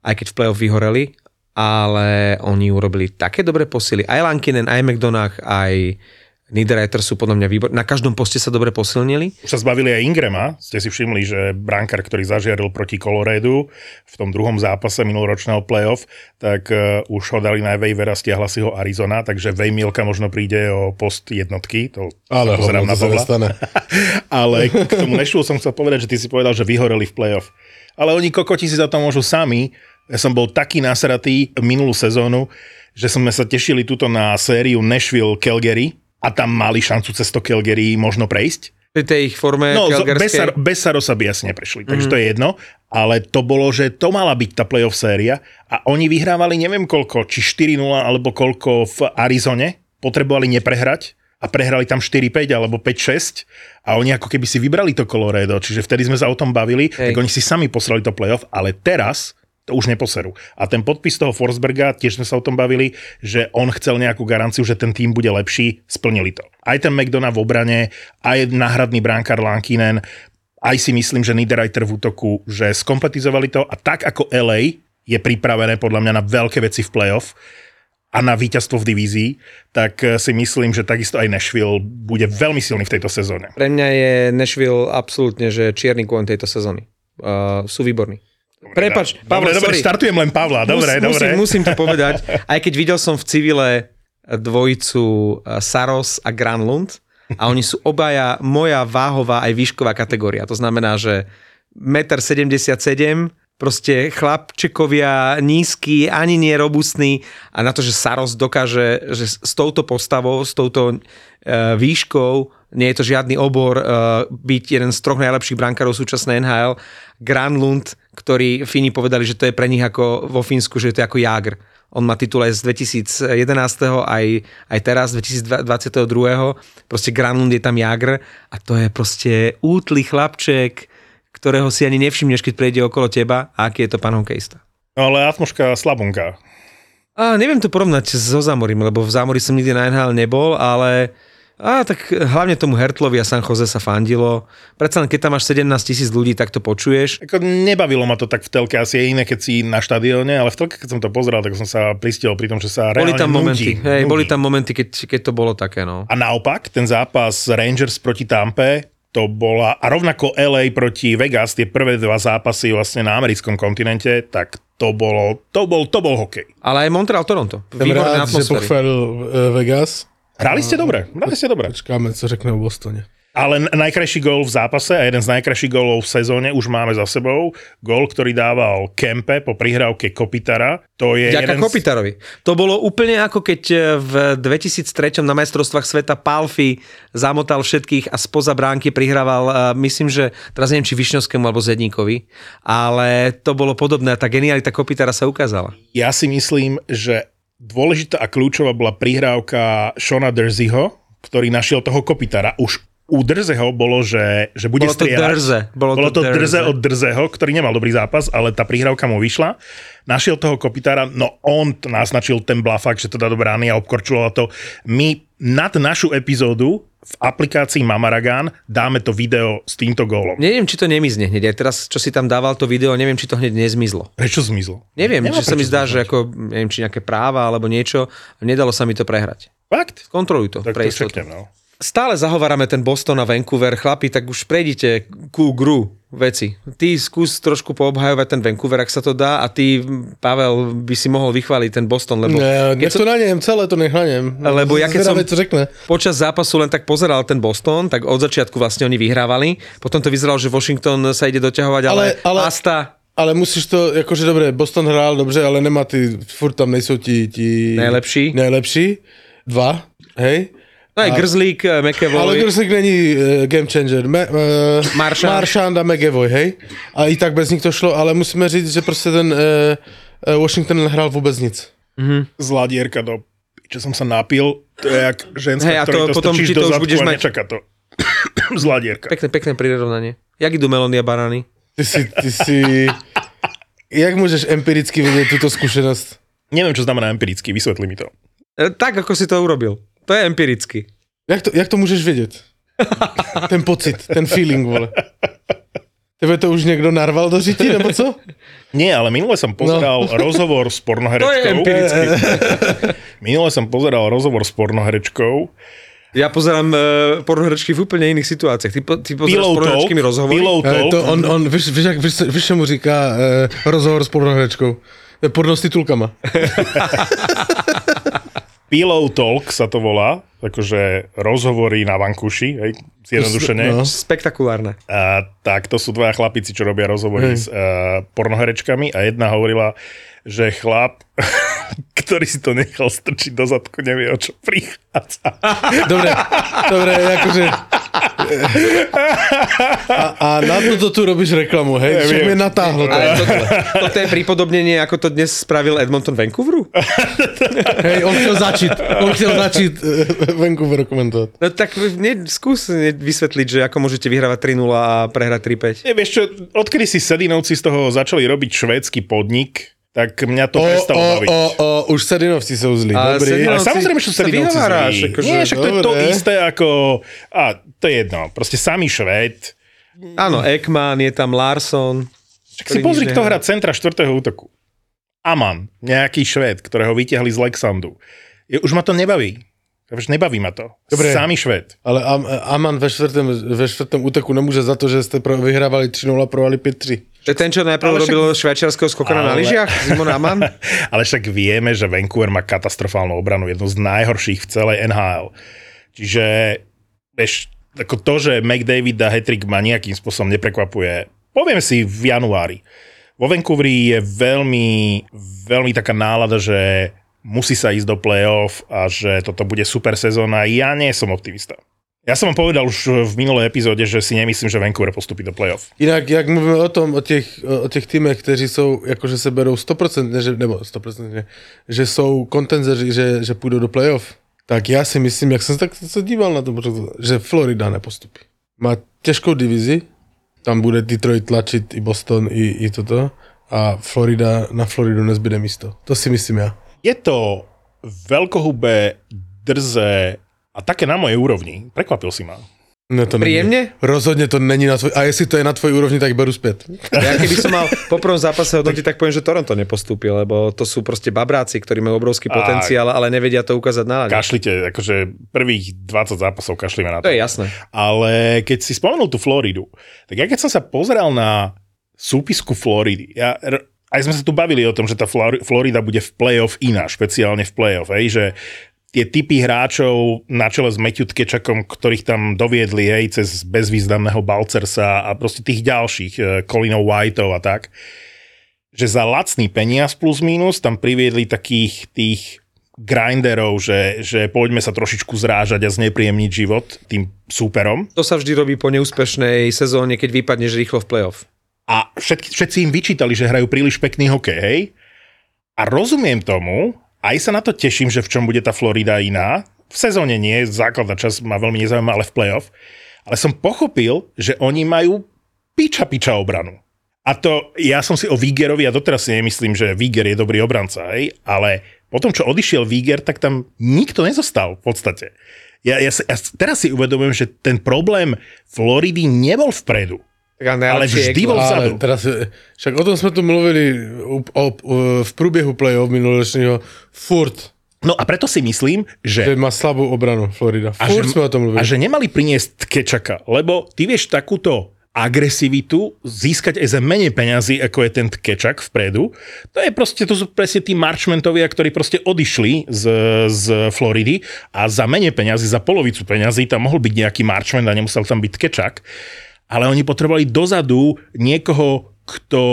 Speaker 2: aj keď v play-off vyhoreli, ale oni urobili také dobré posily. Aj Lankinen, aj McDonagh, aj Niederreiter sú podľa mňa výborní. Na každom poste sa dobre posilnili.
Speaker 3: Už sa zbavili aj Ingrama, ste si všimli, že brankár, ktorý zažiaril proti Coloredu v tom druhom zápase minuloročného playoff, tak uh, už ho dali na Waivera, stiahla si ho Arizona, takže Vejmielka možno príde o post jednotky, to
Speaker 4: Ale
Speaker 3: pozerám na
Speaker 4: to sa
Speaker 3: Pavla. Ale k tomu Nashville som chcel povedať, že ty si povedal, že vyhoreli v playoff. Ale oni kokoti si za to môžu sami. Ja som bol taký nasratý minulú sezónu, že sme sa tešili tuto na sériu Nashville-Calgary a tam mali šancu cez to Calgary možno prejsť.
Speaker 2: Pri tej ich forme
Speaker 3: No, zo- bez,
Speaker 2: calgarskej.
Speaker 3: Sar- bez Sarosa by asi neprešli, takže mm. to je jedno. Ale to bolo, že to mala byť tá playoff séria a oni vyhrávali neviem koľko, či 4-0 alebo koľko v Arizone. Potrebovali neprehrať a prehrali tam 4-5 alebo 5-6 a oni ako keby si vybrali to Colorado, čiže vtedy sme sa o tom bavili,
Speaker 2: Hej.
Speaker 3: tak oni si sami poslali to playoff, ale teraz to už neposerú. A ten podpis toho Forsberga, tiež sme sa o tom bavili, že on chcel nejakú garanciu, že ten tým bude lepší, splnili to. Aj ten McDonough v obrane, aj náhradný bránkár Lankinen, aj si myslím, že Niederreiter v útoku, že skompletizovali to a tak ako LA je pripravené podľa mňa na veľké veci v playoff a na víťazstvo v divízii, tak eh, si myslím, že takisto aj Nashville bude veľmi silný v tejto sezóne.
Speaker 2: Pre mňa je Nashville absolútne, že čierny kôň tejto sezóny. Uh, sú výborní. Prepač, Pavel,
Speaker 3: dobre, dobre,
Speaker 2: sorry.
Speaker 3: štartujem len Pavla, dobre,
Speaker 2: Mus-
Speaker 3: dobre.
Speaker 2: Musím, musím to povedať. Aj keď videl som v civile dvojicu eh, Saros a Granlund a oni sú obaja moja váhová aj výšková kategória. To znamená, že 1,77 m, proste chlapčekovia nízky, ani nie robustný a na to, že Saros dokáže, že s touto postavou, s touto uh, výškou, nie je to žiadny obor, uh, byť jeden z troch najlepších brankárov súčasnej NHL. Granlund, ktorý Fíni povedali, že to je pre nich ako vo Fínsku, že to je ako Jagr. On má titul aj z 2011. aj, aj teraz, 2022. Proste Granlund je tam Jagr a to je proste útly chlapček, ktorého si ani nevšimneš, keď prejde okolo teba a aký je to pán hokejista.
Speaker 3: No ale Atmoška slabunka.
Speaker 2: A neviem to porovnať so Zámorím, lebo v Zámori som nikdy na NHL nebol, ale A tak hlavne tomu Hertlovi a San Jose sa fandilo. Predsa keď tam máš 17 tisíc ľudí, tak to počuješ.
Speaker 3: Ako nebavilo ma to tak v telke, asi je iné, keď si na štadióne, ale v telke, keď som to pozeral, tak som sa pristihol pri tom, že sa
Speaker 2: Boli tam momenty,
Speaker 3: nudí,
Speaker 2: hej,
Speaker 3: nudí.
Speaker 2: boli tam momenty, keď, keď to bolo také, no.
Speaker 3: A naopak, ten zápas Rangers proti Tampe, to bola, a rovnako LA proti Vegas, tie prvé dva zápasy vlastne na americkom kontinente, tak to bolo, to bol, to bol hokej.
Speaker 2: Ale aj Montreal, Toronto. Výborné
Speaker 4: rád, že pochválil eh, Vegas.
Speaker 3: Hrali ste dobre, hrali ste dobre.
Speaker 4: Počkáme, co řekne o Bostoně.
Speaker 3: Ale najkrajší gól v zápase a jeden z najkrajších gólov v sezóne už máme za sebou. Gól, ktorý dával Kempe po prihrávke Kopitara. To je
Speaker 2: Ďaká
Speaker 3: jeden z...
Speaker 2: Kopitarovi. To bolo úplne ako keď e, v 2003 na majstrovstvách sveta Palfi zamotal všetkých a spoza bránky prihrával, e, myslím, že teraz neviem, či Višňovskému alebo Zedníkovi, ale to bolo podobné tá genialita Kopitara sa ukázala.
Speaker 3: Ja si myslím, že dôležitá a kľúčová bola prihrávka Shona Derzyho, ktorý našiel toho Kopitara. Už u Drzeho bolo, že, že bude
Speaker 2: Bolo to
Speaker 3: strieľať.
Speaker 2: drze, bolo
Speaker 3: bolo
Speaker 2: to
Speaker 3: to drze
Speaker 2: drze.
Speaker 3: od Drzeho, ktorý nemal dobrý zápas, ale tá prihrávka mu vyšla. Našiel toho Kopitára, no on naznačil ten blafak, že to dá do brány a obkorčuloval to. My nad našu epizódu v aplikácii Mamaragan dáme to video s týmto gólom.
Speaker 2: Neviem, či to nemizne hneď. Aj teraz, čo si tam dával to video, neviem, či to hneď nezmizlo.
Speaker 3: Prečo zmizlo?
Speaker 2: Neviem,
Speaker 3: Nemá
Speaker 2: či sa mi zdá, že ako, neviem, či nejaké práva alebo niečo, nedalo sa mi to prehrať.
Speaker 3: Fakt?
Speaker 2: Kontroluj to,
Speaker 3: Tak to čeknem, no.
Speaker 2: Stále zahovárame ten Boston a Vancouver. Chlapi, tak už prejdite ku gru veci. Ty skús trošku poobhajovať ten Vancouver, ak sa to dá a ty, Pavel, by si mohol vychváliť ten Boston, lebo
Speaker 4: Ne, nech to na něm, celé to nech na něm.
Speaker 2: Lebo ja keď som-
Speaker 4: řekne.
Speaker 2: počas zápasu len tak pozeral ten Boston, tak od začiatku vlastne oni vyhrávali. Potom to vyzeralo, že Washington sa ide doťahovať, ale,
Speaker 4: Ale- ale-
Speaker 2: Asta
Speaker 4: Ale musíš to, jakože dobré, Boston hrál dobře, ale nemá ty, furt tam nejsou ti, ti
Speaker 2: Nejlepší.
Speaker 4: nejlepší. Dva, hej.
Speaker 2: No aj Grzlík, eh,
Speaker 4: Ale
Speaker 2: McAvoy.
Speaker 4: Groslik není uh, game changer. Me, uh,
Speaker 2: Marchand.
Speaker 4: Marchand a McAvoy, hej. A i tak bez nich to šlo, ale musíme říct, že prostě ten uh, Washington nehrál vůbec nic.
Speaker 3: Zlá dierka do... Čo som sa napil, to je jak ženská,
Speaker 2: Hej, a to
Speaker 3: to
Speaker 2: potom ti
Speaker 3: do
Speaker 2: to už budeš
Speaker 3: a
Speaker 2: mať-
Speaker 3: nečaká to. Zlá dierka.
Speaker 2: Pekné, pekné prirovnanie. Jak idú melóny a banány?
Speaker 4: Ty si, ty si... Jak můžeš empiricky vidět tuto zkušenost?
Speaker 3: Neviem, čo znamená empiricky, vysvetli mi to.
Speaker 2: E, Tak, ako si to urobil. To je empiricky.
Speaker 4: Jak to, jak to můžeš vědět? Ten pocit, ten feeling, vole. Tebe to už někdo narval do řití, nebo co?
Speaker 3: Nie, ale minule som pozeral no. rozhovor s
Speaker 2: To je
Speaker 3: pornoherečkou.
Speaker 2: empiricky.
Speaker 3: Minule som pozeral rozhovor s pornoherečkou.
Speaker 2: Ja pozerám uh, pornoherečky v úplne iných situáciách. Ty, po- ty pozeráš s
Speaker 3: Pillow
Speaker 2: pornoherečkými rozhovory?
Speaker 3: Pillow talk.
Speaker 4: to on, on, víš, víš, jak, víš, víš, čemu říká eh, rozhovor s pornoherečkou? Porno s titulkama.
Speaker 3: Pillow Talk sa to volá, akože rozhovory na vankuši, hej, zjednodušene.
Speaker 4: No.
Speaker 2: Spektakulárne.
Speaker 3: A, tak to sú dvaja chlapici, čo robia rozhovory
Speaker 4: Hej.
Speaker 3: s uh, pornoherečkami a jedna hovorila, že chlap, ktorý si to nechal strčiť do zadku, nevie, o čo prichádza.
Speaker 4: Dobre, dobre, akože... A, a na toto tu robíš reklamu, hej?
Speaker 3: Neviem.
Speaker 4: mi natáhlo to.
Speaker 2: Ale toto, toto je pripodobnenie, ako to dnes spravil Edmonton Vancouveru?
Speaker 4: Hej, on chcel začít, on chcel začít uh, Vancouver komentovat.
Speaker 2: No tak ne, skús vysvetliť, že ako môžete vyhrávať 3-0 a prehrať 3-5.
Speaker 3: Nie, vieš čo, odkedy si Sedinovci z toho začali robiť švédsky podnik, tak mňa to
Speaker 4: O,
Speaker 3: prestalo
Speaker 4: o,
Speaker 3: baviť.
Speaker 4: o, o, už Sedinovci jsou zlí,
Speaker 2: Ale
Speaker 4: dobrý.
Speaker 2: Sedinovci-
Speaker 3: Ale samozrejme, že
Speaker 2: sa
Speaker 3: Sedinovci
Speaker 2: vyhováraš,
Speaker 3: zlí.
Speaker 2: akože,
Speaker 3: Nie, však to je to isté ako... A, to je jedno. Proste samý Švéd.
Speaker 2: Áno, Ekman, je tam Larson.
Speaker 3: Však si pozri, kto hrá centra štvrtého útoku. Aman, nejaký Švéd, ktorého vyťahli z Lexandu. Už ma to nebaví. Už nebaví ma to.
Speaker 4: Dobre.
Speaker 3: Samý Švéd.
Speaker 4: Ale Am, Aman ve čtvrtém, ve čtvrtém útoku nemůže za to, že jste pro, vyhrávali 3-0 a provali 5-3.
Speaker 2: To je ten, čo najprv
Speaker 3: Ale však-
Speaker 2: robil švajčiarského skokana na
Speaker 3: Ale-
Speaker 2: lyžiach, Simon Aman.
Speaker 3: Ale však vieme, že Vancouver má katastrofálnu obranu, jednu z najhorších v celej NHL. Čiže, vieš, ako to, že McDavid a Hetrik ma nejakým spôsobom neprekvapuje, poviem si v januári. Vo Vancouveri je veľmi, veľmi taká nálada, že musí sa ísť do play-off a že toto bude super sezóna. Ja nie som optimista. Ja som vám povedal už v minulej epizóde, že si nemyslím, že Vancouver postupí do play-off.
Speaker 4: Jinak, jak mluvíme o tom, o těch, o těch týmech, kteří jsou, jakože se berou 100%, ne, že, nebo 100%, ne, že jsou kontenzeři, že, že půjdou do playoff, tak já si myslím, jak se tak se díval na to, že Florida nepostupí. Má těžkou divizi, tam bude Detroit tlačit i Boston, i, i toto, a Florida, na Floridu nezbyde místo. To si myslím já.
Speaker 3: Je to veľkohubé, drze A také na mojej úrovni. Prekvapil si ma.
Speaker 4: No to
Speaker 2: Príjemne?
Speaker 4: Není. Rozhodne to není na tvoj... A jestli to je na tvojej úrovni, tak beru späť.
Speaker 2: Ja keby som mal po prvom zápase hodnotiť, tak poviem, že Toronto nepostúpil, lebo to sú proste babráci, ktorí majú obrovský potenciál, ale nevedia to ukázať na ľade.
Speaker 3: Kašlite, akože prvých 20 zápasov kašlíme na
Speaker 2: To
Speaker 3: to.
Speaker 2: je jasné.
Speaker 3: Ale keď si spomenul tú Floridu, tak ja keď som sa pozeral na súpisku Floridy, ja, r- aj sme sa tu bavili o tom, že tá Flor- Florida bude v playoff iná, špeciálne v playoff, hej, že tie typy hráčov na čele s Matthew Tkečakom, ktorých tam doviedli, hej, cez bezvýznamného Balcersa a proste tých ďalších, eh, Colinov Whiteov a tak, že za lacný peniaz plus minus tam priviedli takých tých grinderov, že, že poďme sa trošičku zrážať a znepríjemniť život tým súperom.
Speaker 2: To sa vždy robí po neúspešnej sezóne, keď vypadneš rýchlo v playoff.
Speaker 3: A všetky, všetci im vyčítali, že hrajú príliš pekný hokej, hej? A rozumiem tomu, aj sa na to teším, že v čom bude tá Florida iná. V sezóne nie, základná časť ma veľmi nezaujíma, ale v playoff. Ale som pochopil, že oni majú piča piča obranu. A to, ja som si o Vigerovi, a doteraz si nemyslím, že Viger je dobrý obranca, hej? ale potom, čo odišiel Viger, tak tam nikto nezostal v podstate. Ja, ja, ja teraz si uvedomujem, že ten problém Floridy nebol vpredu.
Speaker 2: Tak ale,
Speaker 3: vždy bol vzadu.
Speaker 4: Ale teraz, e, však o tom sme tu mluvili o, o, o, v průběhu play-off minuloročného. Furt,
Speaker 3: No a preto si myslím, že
Speaker 4: že má slabú obranu Florida.
Speaker 3: a
Speaker 4: Furt
Speaker 3: že,
Speaker 4: sme o tom mluvili.
Speaker 3: a že nemali priniesť Kečaka, lebo ty vieš takúto agresivitu získať aj za menej peňazí, ako je ten Kečak vpredu. To je proste, to sú presne tí marchmentovia, ktorí proste odišli z, z Floridy a za menej peňazí, za polovicu peňazí tam mohol byť nejaký marchment a nemusel tam byť Kečak. Ale oni potrebovali dozadu niekoho, kto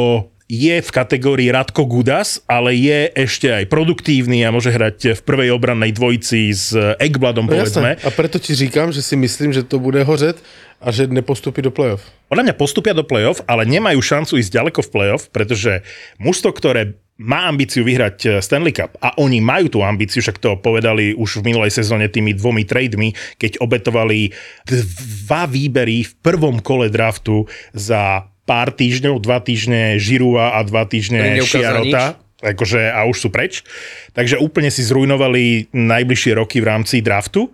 Speaker 3: je v kategórii Radko Gudas, ale je ešte aj produktívny a môže hrať v prvej obrannej dvojici s Ekbladom,
Speaker 4: No
Speaker 3: povedzme.
Speaker 4: jasné. A preto ti říkám, že si myslím, že to bude hořet a že nepostupí do play-off.
Speaker 3: Podľa mňa postupia do play-off, ale nemajú šancu ísť ďaleko v play-off, pretože mužstvo, ktoré má ambíciu vyhrať eh, Stanley Cup a oni majú tú ambíciu, však to povedali už v minulej sezóne tými dvomi trademi, keď obetovali dva výbery v prvom kole draftu za pár týždňov, dva týždne Žirua a dva týždne Šiarota. Akože, a už sú preč. Takže úplne si zrujnovali najbližšie roky v rámci draftu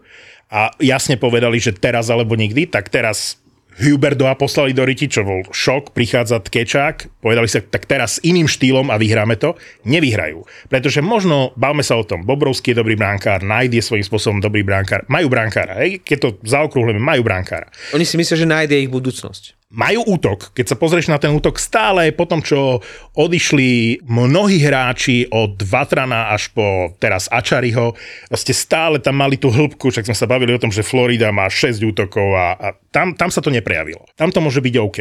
Speaker 3: a jasne povedali, že teraz alebo nikdy, tak teraz Huberdoa poslali do Riti, čo bol šok, prichádza Tkečák, povedali sa, tak teraz s iným štýlom a vyhráme to, nevyhrajú. Pretože možno, bavme sa o tom, Bobrovský je dobrý bránkár, Najd je svojím spôsobom dobrý bránkár, majú bránkára, hej? keď to zaokrúhlime, majú bránkára
Speaker 2: Oni si myslia, že nájde ich budúcnosť.
Speaker 3: Majú útok. Keď sa pozrieš na ten útok stále, po tom, čo odišli mnohí hráči od Vatrana až po teraz Ačariho, ste stále tam mali tú hĺbku, však sme sa bavili o tom, že Florida má 6 útokov a, a tam, tam sa to neprejavilo. Tam to môže byť OK.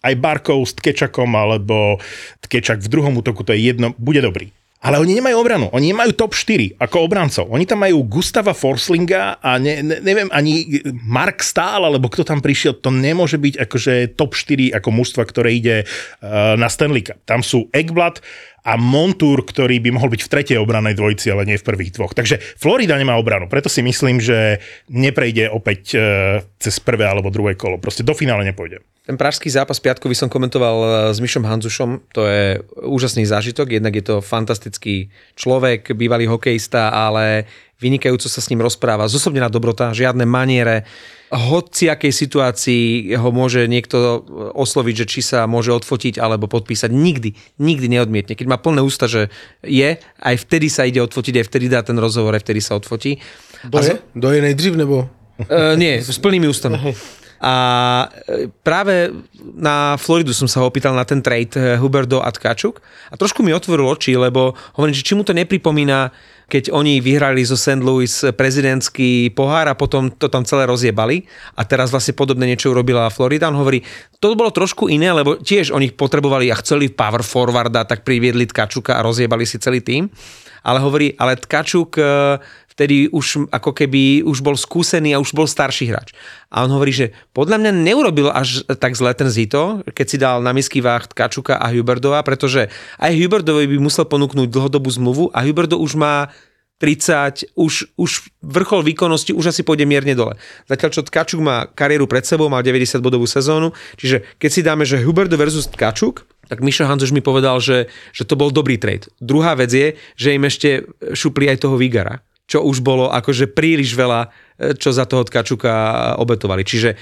Speaker 3: Aj Barkov s Tkečakom alebo Tkečak v druhom útoku, to je jedno, bude dobrý. Ale oni nemajú obranu, oni nemajú top 4 ako obrancov. Oni tam majú Gustava Forslinga a ne, ne, neviem ani Mark Stahl, alebo kto tam prišiel, to nemôže byť akože top 4 ako mužstva, ktoré ide uh, na Stanley Cup. Tam sú Ekblad a Montour, ktorý by mohol byť v tretej obranej dvojici, ale nie v prvých dvoch. Takže Florida nemá obranu, preto si myslím, že neprejde opäť uh, cez prvé alebo druhé kolo. Proste do finále nepôjde.
Speaker 2: Ten pražský zápas piatkový som komentoval e, s Mišom Hanzušom, to je úžasný zážitok, jednak je to fantastický človek, bývalý hokejista, ale vynikajúco sa s ním rozpráva, zosobnená dobrota, žiadne maniere, hociakej situácii ho môže niekto osloviť, že či sa môže odfotiť alebo podpísať. Nikdy, nikdy neodmietne. Keď má plné ústa, že je, aj vtedy sa ide odfotiť, aj vtedy dá ten rozhovor, aj vtedy sa odfotí.
Speaker 4: Do je? Do je nejdřív, nebo?
Speaker 2: Uh, nie, s plnými ústami. A e, práve na Floridu som sa ho opýtal na ten trade e, Huberdo a Tkačuk a trošku mi otvoril oči, lebo hovorím, že či mu to nepripomína, keď oni vyhrali zo St. Louis prezidentský pohár a potom to tam celé rozjebali a teraz vlastne podobné niečo urobila Florida. On hovorí, to bolo trošku iné, lebo tiež oni potrebovali a chceli power forwarda, tak priviedli Tkačuka a rozjebali si celý tým. Ale hovorí, ale Tkačuk e, vtedy už ako keby už bol skúsený a už bol starší hráč. A on hovorí, že podľa mňa neurobil až tak zle ten Zito, keď si dal na misky váh Tkačuka a Huberdova, pretože aj Huberdovi by musel ponúknuť dlhodobú zmluvu a Huberdo už má 30, už, už vrchol výkonnosti už asi pôjde mierne dole. Zatiaľ, čo Tkačuk má kariéru pred sebou, mal 90 bodovú sezónu, čiže keď si dáme, že Huberdo versus Tkačuk, tak Mišo Hanzuš mi povedal, že, že to bol dobrý trade. Druhá vec je, že im ešte šupli aj toho Vigara. Čo už bolo akože príliš veľa, e, čo za toho Tkačuka obetovali. Čiže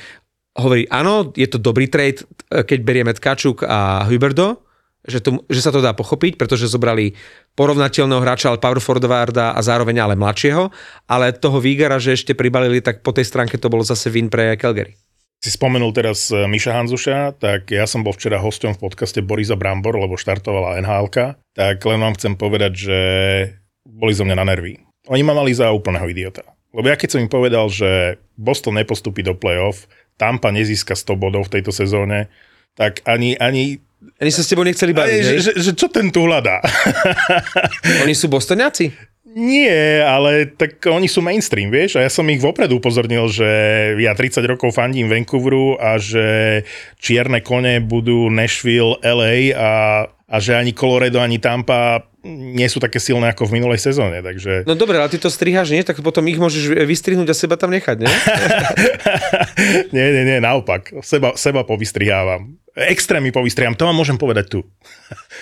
Speaker 2: hovorí, áno, je to dobrý trade, e, keď berieme Tkačuk a Huberdo, že, to, že sa to dá pochopiť, pretože zobrali porovnateľného hráča, ale power forwarda a zároveň ale mladšieho, ale toho Vígara, že ešte pribalili, tak po tej stránke to bolo zase win pre Calgary.
Speaker 3: Si spomenul teraz e, Miša Hanzuša, tak ja som bol včera hosťom v podcaste Borisa Brambor, lebo štartovala nhl tak len vám chcem povedať, že boli zo mňa na nervy. Oni ma mali za úplného idiota. Lebo ja keď som im povedal, že Boston nepostupí do playoff, Tampa nezíska 100 bodov v tejto sezóne, tak ani, ani
Speaker 2: Ani sa s tebou nechceli baviť,
Speaker 3: Aj, že, že, že čo ten tu hľadá?
Speaker 2: Oni sú bostoniaci?
Speaker 3: Nie, ale tak oni sú mainstream, vieš, a ja som ich vopred upozornil, že ja 30 rokov fandím Vancouveru a že čierne kone budú Nashville, LA a, a že ani Colorado, ani Tampa nie sú také silné ako v minulej sezóne, takže...
Speaker 2: No dobre, ale ty to striháš, nie? Tak potom ich môžeš vystrihnúť a seba tam nechať, nie?
Speaker 3: nie, nie, nie, naopak. Seba, seba povystrihávam. Extrémy povystrihám, to vám môžem povedať tu.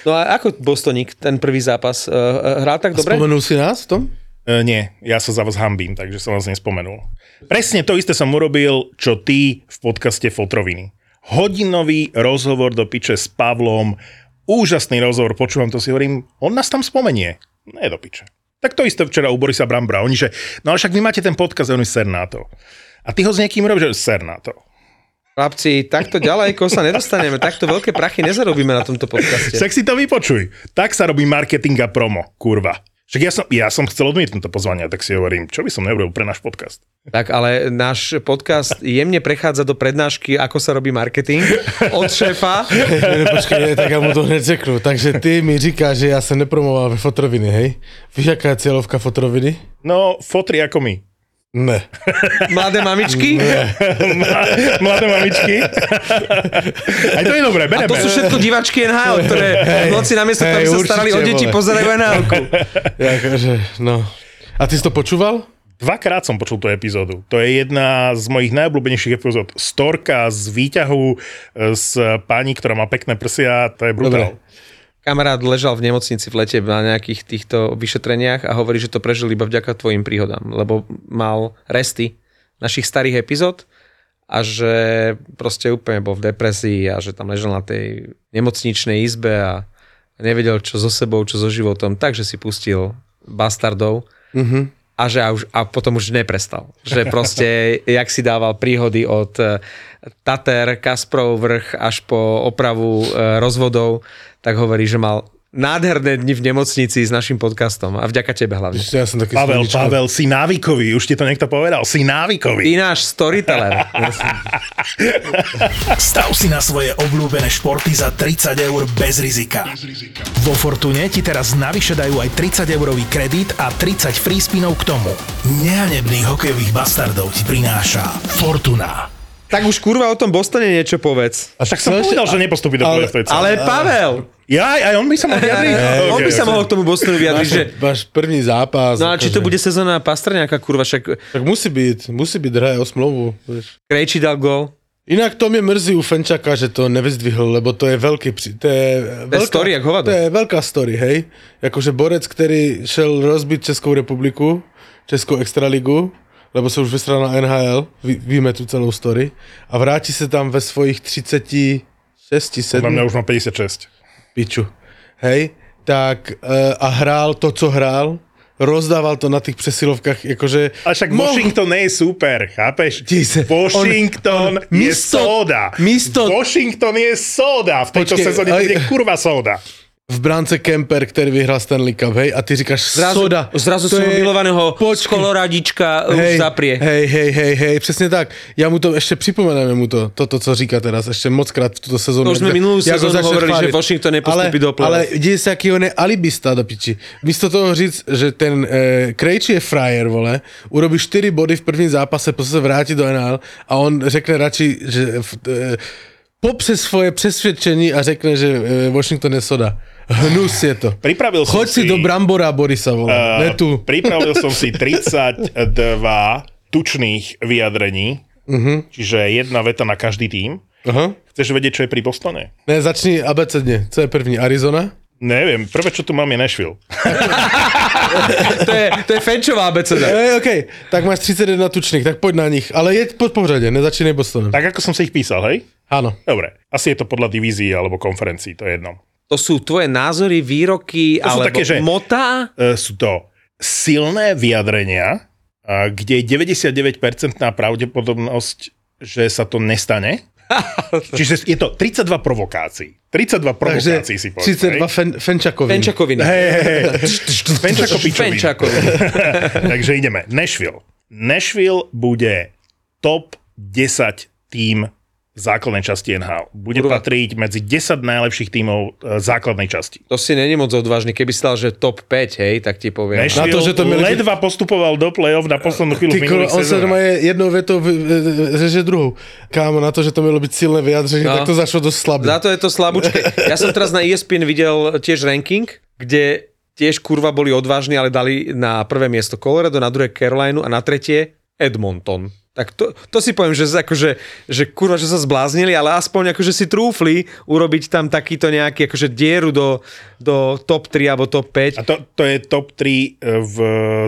Speaker 2: No a ako Bostoník, ten prvý zápas? Uh, hral tak dobre?
Speaker 4: Spomenul si nás v tom?
Speaker 3: E, nie, ja sa za vás hambím, takže som vás nespomenul. Presne to isté som urobil, čo ty v podcaste Fotroviny. Hodinový rozhovor do piče s Pavlom, úžasný rozhovor, počúvam to si hovorím, on nás tam spomenie. Ne do piče. Tak to isté včera u Borisa Brambra. Oni, že, no ale však vy máte ten podcast, a oni ser na to. A ty ho s niekým robíš, že ser na to.
Speaker 2: Chlapci, takto ďaleko sa nedostaneme, takto veľké prachy nezarobíme na tomto podcaste.
Speaker 3: Tak si to vypočuj. Tak sa robí marketing a promo, kurva. Však ja som, ja som chcel odmietnúť to pozvanie, tak si hovorím, čo by som neurobil pre náš podcast.
Speaker 2: Tak ale náš podcast jemne prechádza do prednášky, ako sa robí marketing od šéfa.
Speaker 4: Počkej, tak ja mu to hneď řeknu. Takže ty mi říkáš, že ja som nepromoval ve fotroviny, hej? Víš, aká je cieľovka fotroviny?
Speaker 3: No, fotri ako my.
Speaker 4: Ne.
Speaker 2: Mladé mamičky.
Speaker 3: Mladé mamičky. Aj to je dobré,
Speaker 2: A
Speaker 3: bereme.
Speaker 2: to sú všetko divačky NHL, ktoré v noci namiesto aby
Speaker 4: hej,
Speaker 2: sa starali o deti, pozerajú nhl
Speaker 4: Akože, no. A ty si to počúval?
Speaker 3: Dvakrát som počul tú epizódu. To je jedna z mojich najobľúbenejších epizód. Storka z výťahu e, s pani, ktorá má pekné prsia, to je brutál.
Speaker 4: Dobre.
Speaker 2: Kamarát ležal v nemocnici v lete na nejakých týchto vyšetreniach a hovorí, že to prežil iba vďaka tvojim príhodám, lebo mal resty našich starých epizód a že proste úplne bol v depresii a že tam ležal na tej nemocničnej izbe a nevedel čo so sebou, čo so životom, takže si pustil Bastardov
Speaker 4: Mhm.
Speaker 2: a že a, už, a potom už neprestal. Že proste, jak si dával príhody od eh, Tater, Kasprov vrch až po opravu eh, rozvodov, tak hovorí, že mal nádherné dni v nemocnici s našim podcastom a vďaka tebe hlavne.
Speaker 4: Ja som taký
Speaker 3: Pavel,
Speaker 4: smutný
Speaker 3: Pavel, si návykový, už ti to niekto povedal, si návykový.
Speaker 2: Ty náš storyteller.
Speaker 5: Stav si na svoje obľúbené športy za 30 eur bez rizika. Vo Fortune ti teraz navyše dajú aj 30 eurový kredit a 30 free spinov k tomu. Nehanebných hokejových bastardov ti prináša Fortuna.
Speaker 2: tak už kurva o tom Bostone niečo povedz.
Speaker 3: A však som
Speaker 4: No ešte-
Speaker 3: povedal, že nepostupí do
Speaker 4: ale-.
Speaker 2: Ale Pavel,
Speaker 3: Ja, aj on by sa mal vyjadriť?
Speaker 2: on by sa mohol k tomu Bostonu vyjadriť,
Speaker 4: Máš,
Speaker 2: že
Speaker 4: máš první zápas.
Speaker 2: No a či to
Speaker 4: akože.
Speaker 2: bude sezóna Pastrňáka, kurva, však
Speaker 4: Tak musí byť, musí byť hraje o smlouvu.
Speaker 2: Krejči dal gol.
Speaker 4: Inak to mě mrzí u Fenčaka, že to nevyzdvihl, lebo to je veľký při... To je,
Speaker 2: To je story jak hovado.
Speaker 4: To je veľká story, hej. Jakože borec, který šel rozbit Českou republiku, Českou extraligu, lebo se už vysral na NHL, ví, víme tu celou story, a vrátí se tam ve svojich 36,
Speaker 3: Na mňa
Speaker 4: 7,
Speaker 3: už má 56.
Speaker 4: piču, hej, tak uh, a hrál to, co hrál, rozdával to na tých přesilovkách, jakože...
Speaker 3: Ale však
Speaker 4: Moh-
Speaker 3: Washington je super, chápeš?
Speaker 4: Ti se-
Speaker 3: Washington
Speaker 4: on- on-
Speaker 3: je
Speaker 4: místo-
Speaker 3: sóda.
Speaker 4: místo-
Speaker 3: Washington je sóda. V tejto
Speaker 4: Počkej,
Speaker 3: sezóne bude kurva sóda.
Speaker 4: V bránce Kemper, který vyhrál Stanley Cup, hej, a ty říkáš
Speaker 2: Zrazu,
Speaker 4: soda.
Speaker 2: zrazu
Speaker 4: To je-
Speaker 2: milovaného
Speaker 4: Počkej.
Speaker 2: Koloradička už
Speaker 4: hej,
Speaker 2: zaprie.
Speaker 4: Hej, hej, hej, hej, přesně tak. Já mu to ještě připomeneme mu to, toto, co říká teraz, ještě moc krát v tuto sezónu.
Speaker 2: To už
Speaker 4: jak ho
Speaker 2: sezónu hovorili,
Speaker 4: chválit.
Speaker 2: že Washington nepostupí do playoff.
Speaker 4: Ale děje se, jaký on je alibista do piči. Místo toho říct, že ten eh, Krejči je frajer, vole, urobí 4 body v prvním zápase, potom se vrátí do NHL a on řekne radši, že eh, popře svoje přesvědčení a řekne, že eh, Washington je soda. Hnus je to.
Speaker 3: Pripravil
Speaker 4: Choď si do Brambora, Borisa, vole.
Speaker 3: Uh,
Speaker 4: ne tu.
Speaker 3: Pripravil som si 32 tučných vyjadrení, uh-huh. čiže jedna veta na každý tým.
Speaker 4: Aha.
Speaker 3: Chceš vedieť, čo je pri Bostone?
Speaker 4: Ne, začni abecedně. Co je první? Arizona?
Speaker 3: Neviem, prvé, čo tu mám, je Nashville.
Speaker 2: To je, to je Fenčová abeceda.
Speaker 4: Ej, OK, tak máš 31 tučných, tak poď na nich. Ale je pod pořade, nezačínaj Bostonem.
Speaker 3: Tak ako som si ich písal, hej?
Speaker 4: Áno.
Speaker 3: Dobre, asi je to podľa divízií alebo konferencií, to je jedno.
Speaker 2: To sú tvoje názory, výroky,
Speaker 3: To sú
Speaker 2: alebo
Speaker 3: také, že-
Speaker 2: motá?
Speaker 3: E, sú to silné vyjadrenia, kde je 99% pravdepodobnosť, že sa to nestane. Čiže je to 32 provokácií. 32 provokácií si povedal.
Speaker 4: 32 fen.
Speaker 2: Fenčakoviny.
Speaker 3: Hej, hej, hej. Fenčakopičoviny.
Speaker 2: Fenčakoviny.
Speaker 3: Takže ideme. Nashville. Nashville bude top 10 tým základnej časti NHL. Bude
Speaker 2: Kurva.
Speaker 3: patriť medzi 10 najlepších tímov e, základnej časti.
Speaker 2: To si není moc odvážny. Keby si dal, že top 5, hej, tak ti poviem.
Speaker 3: Nashville
Speaker 4: Na to, že to mieli
Speaker 3: ledva postupoval do play-off na poslednú chvíľu
Speaker 4: Ty
Speaker 3: minulých
Speaker 4: on sa doma je jednou vetou vy- vy- řeže druhou. Kámo, na to, že to malo byť silné vyjadrenie,
Speaker 2: No.
Speaker 4: tak to zašlo dosť slabé.
Speaker 2: Za to je to slabúčke. Ja som teraz na E ESPN videl tiež ranking, kde tiež kurva boli odvážni, ale dali na prvé miesto Colorado, na druhé Carolinu a na tretie Edmonton. Tak to, to si poviem, že akože, že kurva, že sa zbláznili, ale aspoň akože si trúfli urobiť tam takýto nejaký akože dieru do, do top 3 alebo top 5.
Speaker 3: A to, to je top 3 v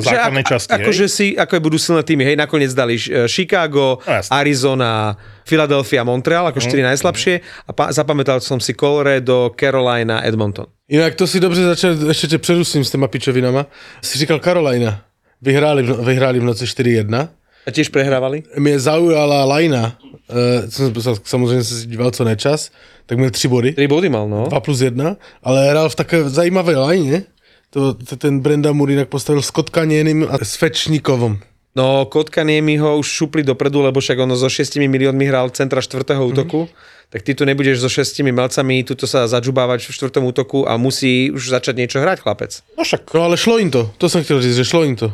Speaker 3: základnej
Speaker 2: ak-
Speaker 3: časti,
Speaker 2: Akože si, ako budú silné týmy, hej, nakoniec dali eh, Chicago,
Speaker 3: No, jasne.
Speaker 2: Arizona, Philadelphia, Montreal, ako štyri najslabšie a pa, zapamätal som si Colorado, Carolina, Edmonton.
Speaker 4: Jinak to si dobře začal, ještě tě přerusím s těma pičovinama. Si říkal Carolina. Vyhráli, v no- vyhráli v noci 4-1.
Speaker 2: A tiež prehrávali?
Speaker 4: Mě zaujala Lajna, uh, jsem sa- samozřejmě se díval co nečas, tak měl tři body,
Speaker 2: 3 body mal, no.
Speaker 4: 2 plus 1, ale hrál v takové zajímavé lajně. To, to ten Brenda Moore jinak postavil s Kotkanienim a s Fečníkovom.
Speaker 2: No, Kotkaniemi ho už šupli dopredu, lebo však ono so 6 miliónmi hral centra štvrtého útoku. Tak ty tu nebudeš so šestimi malcami tuto sa zadžubávať v štvrtom útoku a musí už začať niečo hrať, chlapec.
Speaker 3: No však
Speaker 4: No ale šlo im to, to jsem chtěl říct, že šlo im to.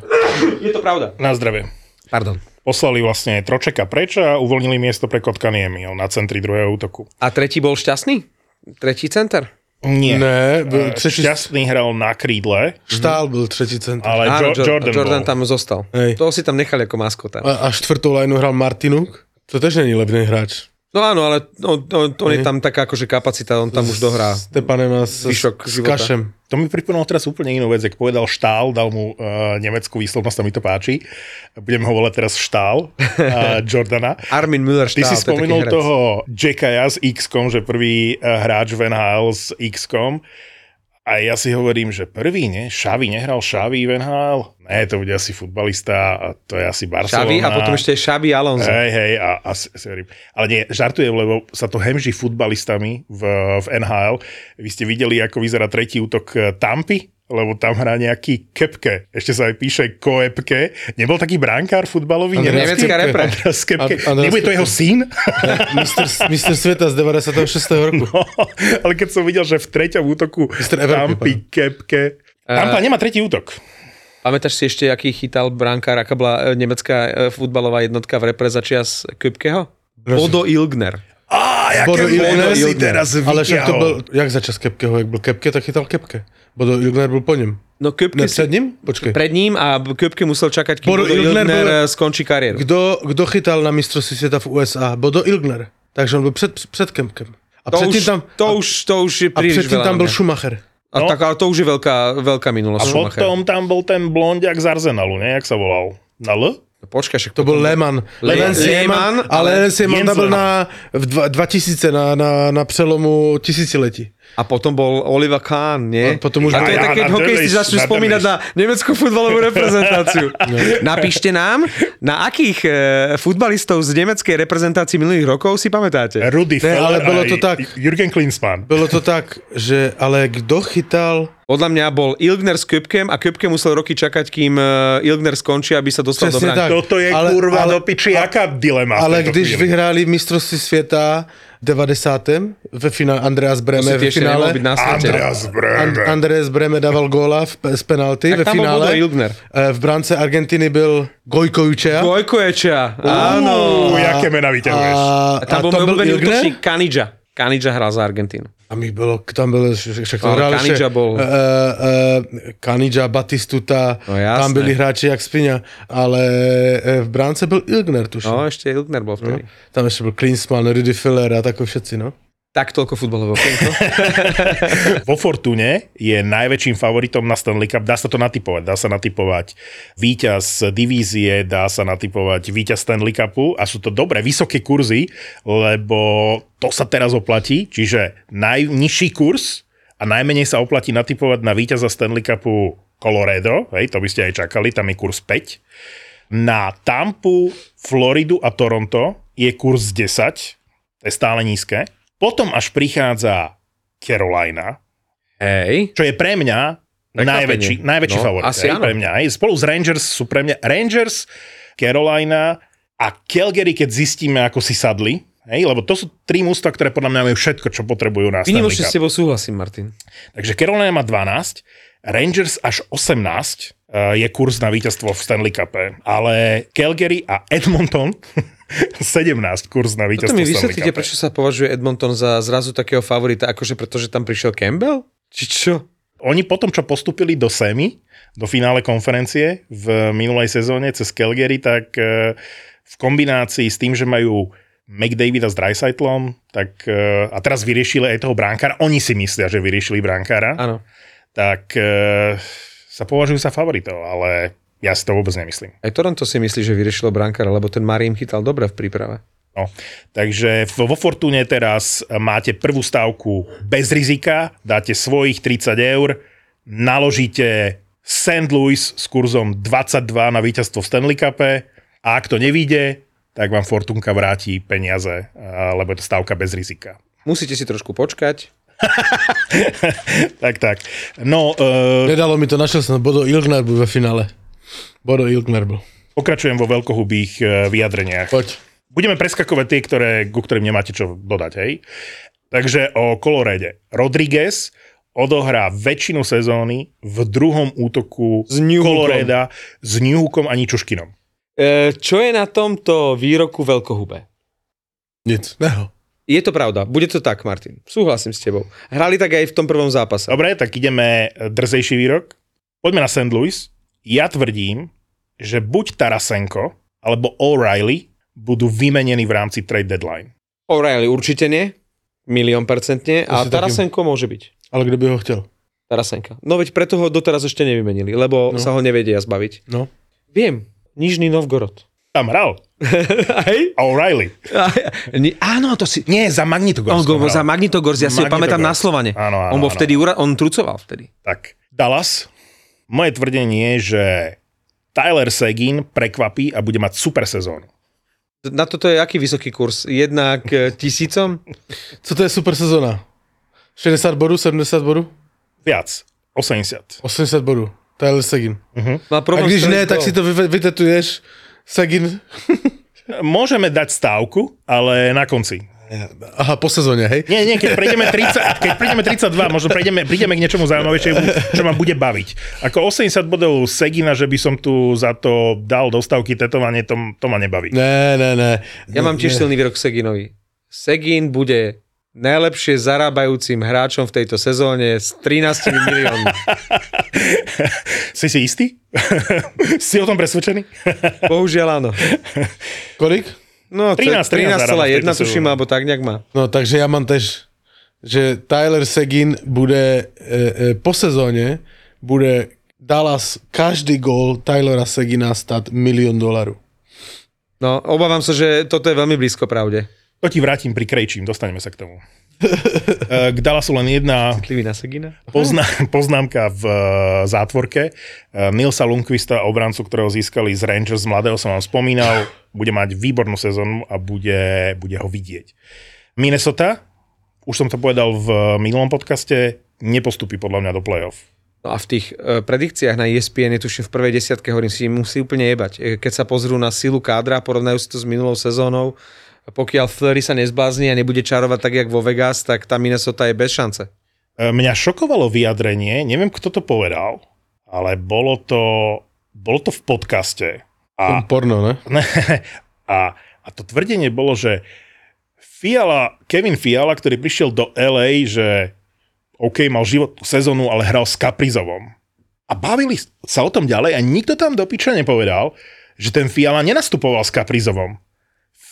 Speaker 2: Je to pravda.
Speaker 3: na zdravie.
Speaker 2: Pardon.
Speaker 3: Poslali vlastne Tročeka preč a uvoľnili miesto pre Kotkaniemi na centri druhého útoku.
Speaker 2: A tretí bol šťastný? Tretí center?
Speaker 3: Nie.
Speaker 4: Ne,
Speaker 3: E,
Speaker 4: byl třetí,
Speaker 3: Šťastný hral na krídle,
Speaker 4: Štál byl třetí center.
Speaker 3: ale
Speaker 2: Áno,
Speaker 3: jo-
Speaker 2: Jo-
Speaker 3: Jordan,
Speaker 2: Jordan
Speaker 3: bol.
Speaker 2: tam zostal.
Speaker 4: Hej.
Speaker 2: Toho si tam nechali ako maskota.
Speaker 4: A, a čtvrtou lajnu hrál Martinuk, to tež není levný hráč.
Speaker 2: No áno, ale on, on, on je tam taká akože kapacita, on tam už dohrá.
Speaker 4: Stepanem a s, s. Kašem.
Speaker 3: To mi pripomínalo teraz úplne inú vec, jak povedal Štál, dal mu uh, nemeckú výslovnosť, a mi to páči. Budem ho volať teraz Štál, uh, Jordana.
Speaker 2: Armin Müller
Speaker 3: Ty
Speaker 2: štál,
Speaker 3: si
Speaker 2: to je taký
Speaker 3: spomenul
Speaker 2: herec.
Speaker 3: toho JK'a s X-kom, že prvý uh, hráč v NHL s X-kom. A ja si hovorím, že prvý, nie? Šavi, nehral Šavi v NHL? Ne, to bude asi futbalista a to je asi Barcelona.
Speaker 2: Xavi a potom ešte Xavi Alonso.
Speaker 3: Hej, hej, a, a si, si hovorím, ale nie, žartujem, lebo sa to hemží futbalistami v, v NHL. Vy ste videli, ako vyzerá tretí útok eh, Tampy? Lebo tam hrá nejaký Kepke. Ešte sa aj píše Koepke. Nebol taký bránkár futbalový? Nemecký?
Speaker 2: Nemecká repre.
Speaker 3: Andreas Kepke.
Speaker 4: An- Andreas
Speaker 3: Nebude to jeho syn?
Speaker 4: Mistr, mistr sveta z 96. roku.
Speaker 3: No, ale keď som videl, že v treťom útoku Tampy, Kepke... Tampa nemá tretí útok.
Speaker 2: Pamätáš si ešte, aký chytal brankár, aká bola e, nemecká e, futbalová jednotka v repre za čias Köpkeho? Bodo Ilgner.
Speaker 3: Á, jaké
Speaker 4: Bodo Ilgner,
Speaker 3: si teraz
Speaker 4: Ale však to
Speaker 3: vyťahol.
Speaker 4: byl, jak začas Kepkeho, jak byl Kepke, tak chytal Kepke. Bodo Ilgner byl po něm.
Speaker 2: No Köpke
Speaker 4: Ne, před ním? Počkej.
Speaker 2: pred ním a Köpke musel čakať, kým
Speaker 4: Bodo Ilgner
Speaker 2: Ilgner,
Speaker 4: byl-
Speaker 2: e, skončí kariéru.
Speaker 4: Kdo, kdo chytal na mistrovství světa v USA? Bodo Ilgner. Takže on byl před, před Kepkem. A
Speaker 2: To už,
Speaker 4: tam,
Speaker 2: to,
Speaker 4: a,
Speaker 2: už, to už je
Speaker 4: a
Speaker 2: príliš
Speaker 4: předtím
Speaker 2: veľa.
Speaker 4: tam
Speaker 2: mňa.
Speaker 4: Schumacher.
Speaker 2: A
Speaker 3: No.
Speaker 2: tak, ale to už je veľká, veľká minulosť.
Speaker 3: A
Speaker 2: Schumacher.
Speaker 3: potom tam bol ten blondiak z Arsenalu, ne? Jak sa volal? Na L?
Speaker 2: Počkaj, však
Speaker 4: To byl Lehmann.
Speaker 2: Le-
Speaker 4: Lehmann,
Speaker 2: Lehmann,
Speaker 4: ale byl
Speaker 3: Lehmann.
Speaker 4: na, v dva, 2000 na, na, na přelomu tisíciletí.
Speaker 2: A potom bol Oliver Kahn, nie?
Speaker 4: A potom už-
Speaker 2: a to je také, keď
Speaker 3: na
Speaker 2: hokejisti začnú
Speaker 3: na
Speaker 2: spomínať na nemeckú futbalovú reprezentáciu. Napíšte nám, na akých e, futbalistov z nemeckej reprezentácii minulých rokov si pamätáte?
Speaker 3: Rudy
Speaker 4: Ne, ale
Speaker 3: a
Speaker 4: to tak.
Speaker 3: Jürgen Klinsmann.
Speaker 4: Bylo to tak, že ale kdo chytal...
Speaker 2: Podľa mňa bol Ilgner s Köpkem a Köpke musel roky čakať, kým e, Ilgner skončí, aby sa dostal do
Speaker 4: Přesně
Speaker 2: bránky.
Speaker 4: tak.
Speaker 3: Toto je
Speaker 4: Ale-
Speaker 3: kurva
Speaker 4: ale-
Speaker 3: do piči, aká dilema
Speaker 4: Ale když
Speaker 3: chvíli.
Speaker 4: vyhráli mistrovství světa v 90. ve finále Andreas Breme ve finále.
Speaker 2: byť na svete.
Speaker 3: Andreas Breme.
Speaker 4: And, Andreas Breme dával góla v, z penalty
Speaker 2: Tak
Speaker 4: ve
Speaker 2: tam bol
Speaker 4: finále. Eh, V bránce Argentiny byl Gojko Jučea.
Speaker 2: Gojkoečia, áno.
Speaker 3: Uú, jaké mená vyťahuješ.
Speaker 2: A tam bol
Speaker 4: to
Speaker 2: môj
Speaker 4: byl
Speaker 2: obľúbený
Speaker 4: Ilgner?
Speaker 2: útočník Kanidža. Kanidža hral za Argentínu.
Speaker 4: A mi bylo, tam byl, však to
Speaker 2: Ale
Speaker 4: hrál
Speaker 2: Kanidža
Speaker 4: ještě,
Speaker 2: bol-
Speaker 4: Uh, uh, Kanidža, Batistuta,
Speaker 2: No jasné.
Speaker 4: tam byli hráči jak Spiňa, ale eh, v bránce byl Ilgner, tuším.
Speaker 2: No, ešte Ilgner bol vtedy.
Speaker 4: Tam ještě byl Klinsmann, Rudy Filler a takový všetci, no.
Speaker 2: Tak toľko futbalového okienko.
Speaker 3: Vo Fortune je najväčším favoritom na Stanley Cup. Dá sa to natypovať. Dá sa natypovať víťaz divízie, dá sa natypovať víťaz Stanley Cupu a sú to dobré, vysoké kurzy, lebo to sa teraz oplatí. Čiže najnižší kurz a najmenej sa oplatí natypovať na víťaza Stanley Cupu Colorado, hej, to by ste aj čakali, tam je kurz 5. Na Tampu, Floridu a Toronto je kurz 10, to je stále nízke. Potom až prichádza Carolina,
Speaker 2: Hej.
Speaker 3: čo je pre mňa
Speaker 2: Prekvapenie.
Speaker 3: najväčší, najväčší
Speaker 2: No,
Speaker 3: favorit.
Speaker 2: asi
Speaker 3: hej, pre mňa. Hej. Spolu s Rangers sú pre mňa Rangers, Carolina a Calgary, keď zistíme, ako si sadli. Hej, lebo to sú tri mústva, ktoré podľa mňa majú všetko, čo potrebujú na
Speaker 2: Vynimočne
Speaker 3: Cup.
Speaker 2: s tebou súhlasím, Martin.
Speaker 3: Takže Carolina má 12, Rangers až 18 eh, je kurz na víťazstvo v Stanley Cupe, ale Calgary a Edmonton 17 kurz na víťazstvo
Speaker 2: mi
Speaker 3: v Stanley
Speaker 2: vysvetlíte, prečo sa považuje Edmonton za zrazu takého favorita, akože pretože tam prišiel Campbell? Či čo?
Speaker 3: Oni potom, čo postupili do semi, do finále konferencie v minulej sezóne cez Calgary, tak eh, v kombinácii s tým, že majú McDavida s Dreisaitlom, tak eh, a teraz vyriešili aj toho bránkára, oni si myslia, že vyriešili bránkára,
Speaker 2: Áno.
Speaker 3: tak eh, sa považujú za favoritov, ale ja si to vôbec nemyslím.
Speaker 2: Aj Toronto si myslí, že vyriešilo brankára, lebo ten Marim chytal dobre v príprave.
Speaker 3: No, takže v- vo Fortune teraz máte prvú stávku bez rizika, dáte svojich 30 eur, naložíte St. Louis s kurzom 22 na víťazstvo v Stanley Cupe a ak to nevíde, tak vám Fortunka vráti peniaze, lebo je to stávka bez rizika.
Speaker 2: Musíte si trošku počkať.
Speaker 3: tak, tak. No, uh,
Speaker 4: Nedalo mi to, našiel som Bodo Ilgner byl ve finále. Bodo Ilgner byl.
Speaker 3: pokračujem vo veľkohubých eh, vyjadreniach.
Speaker 4: Poď.
Speaker 3: Budeme preskakovať tie, ktoré, ku ktorým nemáte čo dodať, hej? Takže o Colorade. Rodriguez odohrá väčšinu sezóny v druhom útoku
Speaker 2: S.
Speaker 3: Colorada s Newhookom ani Čuškinom.
Speaker 2: E, čo je na tomto výroku veľkohube?
Speaker 4: Nic. Neho.
Speaker 2: Je to pravda, bude to tak, Martin. Súhlasím s tebou. Hrali tak aj v tom prvom zápase.
Speaker 3: Dobre, tak ideme drzejší výrok. Poďme na St. Louis. Ja tvrdím, že buď Tarasenko alebo O'Reilly budú vymenení v rámci trade deadline.
Speaker 2: O'Reilly určite nie, milión percentne, a Tarasenko môže byť.
Speaker 4: Ale kdo by ho chtěl?
Speaker 2: Tarasenka. No veď preto ho doteraz ešte nevymenili, lebo
Speaker 4: No.
Speaker 2: sa ho nevedia zbaviť.
Speaker 4: No.
Speaker 2: Viem, Nižný Novgorod.
Speaker 3: Tam hral.
Speaker 2: Hej?
Speaker 3: O'Reilly.
Speaker 2: Áno, to si...
Speaker 3: Nie, za Magnitogorsk.
Speaker 2: On go, za Magnitogorsk, ja si ho pamätám na Slovane.
Speaker 3: Áno, áno,
Speaker 2: on bol
Speaker 3: áno.
Speaker 2: vtedy, ura- on trucoval vtedy.
Speaker 3: Tak, Dallas. Moje tvrdenie je, že Tyler Seguin prekvapí a bude mať super sezónu.
Speaker 2: Na toto je aký vysoký kurz? Jednak e, tisícom?
Speaker 4: Co to je super sezona? 60 bodů, 70 bodů?
Speaker 3: Viac. 80.
Speaker 4: 80 bodů. Tyler Seguin.
Speaker 2: Má
Speaker 4: A když ne, tak si to vy- vytetuješ. Seguin.
Speaker 3: Môžeme dať stávku, ale na konci.
Speaker 4: Aha, po sezóně, hej?
Speaker 3: Nie, nie, keď prejdeme, 30, keď prejdeme 32, možno prejdeme, prídeme k niečomu zaujímavejšiemu, čo ma bude baviť. Ako 80 bodov Segina, že by som tu za to dal dostávky tetovanie, to, to ma nebaví.
Speaker 4: Ne, ne, ne.
Speaker 2: Ja mám tiež silný výrok Seginovi. Segin bude najlepšie zarábajúcim hráčom v tejto sezóne s 13 miliónmi.
Speaker 3: Si si istý? si o tom presvedčený?
Speaker 2: Bohužiaľ áno.
Speaker 4: Kolik?
Speaker 2: No,
Speaker 3: 13, 13 zarába v
Speaker 2: 13,1
Speaker 3: tejto
Speaker 2: tuším,
Speaker 3: sezóne.
Speaker 2: alebo tak nejak má.
Speaker 4: No, takže já mám tež, že Tyler Seguin bude e, e, po sezóně bude Dallas každý gól Tylera Segina stát milión dolarů.
Speaker 2: No, obávam sa, že toto je veľmi blízko pravde.
Speaker 3: To ti vrátim pri Krejčím, dostaneme sa k tomu. K Dallasu len jedna pozná, poznámka v eh, zátvorke. Eh, Nilsa Lundqvista, obrancu, ktorého získali z Rangers, z mladého som vám spomínal, bude mať výbornú sezónu a bude, bude ho vidieť. Minnesota, už som to povedal v minulom podcaste, nepostupí podľa mňa do play-off.
Speaker 2: No a v tých e, predikciách na E ESPN je tuším v prvej desiatke hovorím si musí úplne jebať. E, Keď sa pozrú na silu kádra, porovnajú si to s minulou sezónou, pokiaľ Fleury sa nezblázni a nebude čarovať tak, jak vo Vegas, tak tá Minnesota je bez šance.
Speaker 3: Eh, Mňa šokovalo vyjadrenie, neviem, kto to povedal, ale bolo to, bolo to v podcaste. A.
Speaker 4: Porno? Ne,
Speaker 3: a, a to tvrdenie bolo, že Fiala, Kevin Fiala, ktorý prišiel do LA, že OK, mal životnú sezónu, ale hral s Kaprizovom. A bavili sa o tom ďalej a nikto tam do piča nepovedal, že ten Fiala nenastupoval s Kaprizovom.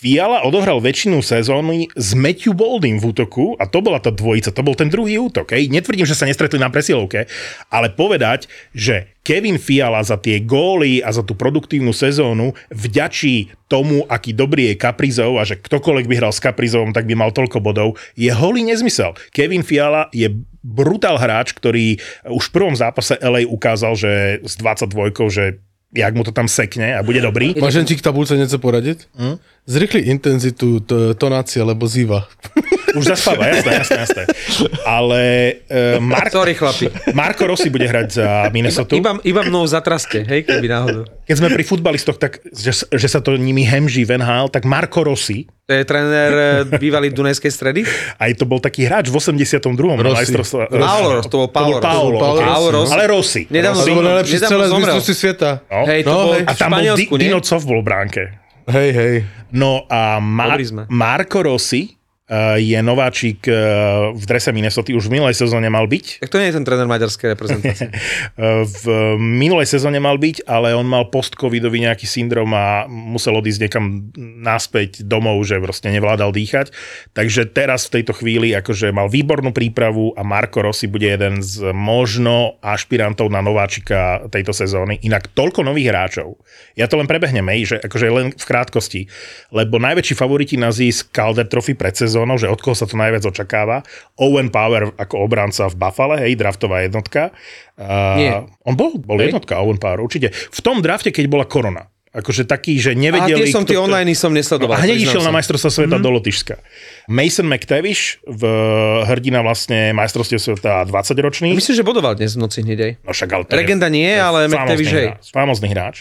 Speaker 3: Fiala odohral väčšinu sezóny s Matthew Bolding v útoku a to bola tá dvojica, to bol ten druhý útok. Hej. Netvrdím, že sa nestretli na presilovke, ale povedať, že Kevin Fiala za tie góly a za tú produktívnu sezónu vďačí tomu, aký dobrý je Kaprizov a že ktokoľvek by hral s Kaprizovom, tak by mal toľko bodov, je holý nezmysel. Kevin Fiala je brutál hráč, ktorý už v prvom zápase LA ukázal, že s 22 že jak mu to tam sekne a bude dobrý.
Speaker 4: Môžem ti k tabulce niečo poradiť? Hm? Zrýchli intenzitu tonácie, lebo zýva.
Speaker 3: Už zaspáva, jasné, jasné, jasné. Ale uh, Mark,
Speaker 2: Sorry, chlapi.
Speaker 3: Marko Rossi bude hrať za Minnesota.
Speaker 2: Iba, iba mnou zatraste, hej, keby náhodou.
Speaker 3: Keď sme pri futbalistoch, tak že, že sa to nimi hemží v NHL, tak Marko Rossi,
Speaker 2: To je tréner eh, bývalý Dunajskej stredy?
Speaker 3: aj to bol taký hráč v 82. na
Speaker 4: Rossi.
Speaker 3: majstrovstva.
Speaker 2: Paolo Rossi, to bol Paolo Rossi.
Speaker 3: Paolo,
Speaker 4: Paolo
Speaker 3: okay.
Speaker 2: Rossi.
Speaker 3: Ale Rossi.
Speaker 2: Nedávno
Speaker 4: To bol najlepší celé z mistrovství sveta.
Speaker 3: No.
Speaker 2: Hej, to
Speaker 4: No,
Speaker 2: bol
Speaker 4: hej.
Speaker 3: A tam bol Di-
Speaker 2: Španielsku, nie?
Speaker 3: Dino Cov bol v bránke.
Speaker 4: Hej, hej.
Speaker 3: No a Mar-. Marko Rossi je nováčik uh, v drese Minnesota, už v minulej sezóne mal byť.
Speaker 2: Tak to nie je ten tréner maďarskej reprezentácie.
Speaker 3: Uh, v minulej sezóne mal byť, ale on mal post-covidový nejaký syndrom a musel odísť niekam naspäť domov, že proste nevládal dýchať. Takže teraz v tejto chvíli akože mal výbornú prípravu a Marko Rossi bude jeden z možno ašpirantov na nováčika tejto sezóny. Inak toľko nových hráčov. Ja to len prebehnem, že akože len v krátkosti. Lebo najväčší favoriti na získ Calder Trophy pred sezónou, že od koho sa to najviac očakáva. Owen Power ako obranca v Buffale, hej, draftová jednotka. Uh,
Speaker 2: Nie.
Speaker 3: On bol, bol
Speaker 2: Hej.
Speaker 3: jednotka Owen Power, určite. V tom drafte, keď bola korona. Akože taký, že
Speaker 2: A
Speaker 3: nevedeli...
Speaker 2: tie som tie online som nesledoval.
Speaker 3: a hneď išiel na majstrovstvo sveta mm-hmm. do Lotyšska. Mason McTavish, v hrdina vlastne majstrovstiev sveta 20 ročný.
Speaker 2: Myslím, že bodoval dnes v noci hneď aj.
Speaker 3: No však, ale to je-
Speaker 2: Legenda nie,
Speaker 3: to je
Speaker 2: ale McTavish hej.
Speaker 3: hráč, Famózny hráč.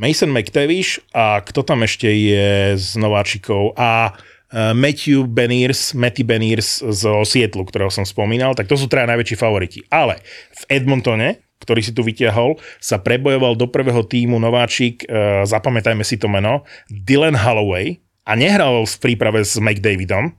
Speaker 3: Mason McTavish a kto tam ešte je z nováčikov? A Matthew Beniers, Matty Beniers zo Sietlu, ktorého som spomínal, tak to sú traja najväčší favoriti. Ale v Edmontone, ktorý si tu vytiahol, sa prebojoval do prvého týmu nováčik, uh, zapamätajme si to meno, Dylan Holloway a nehral v príprave s McDavidom,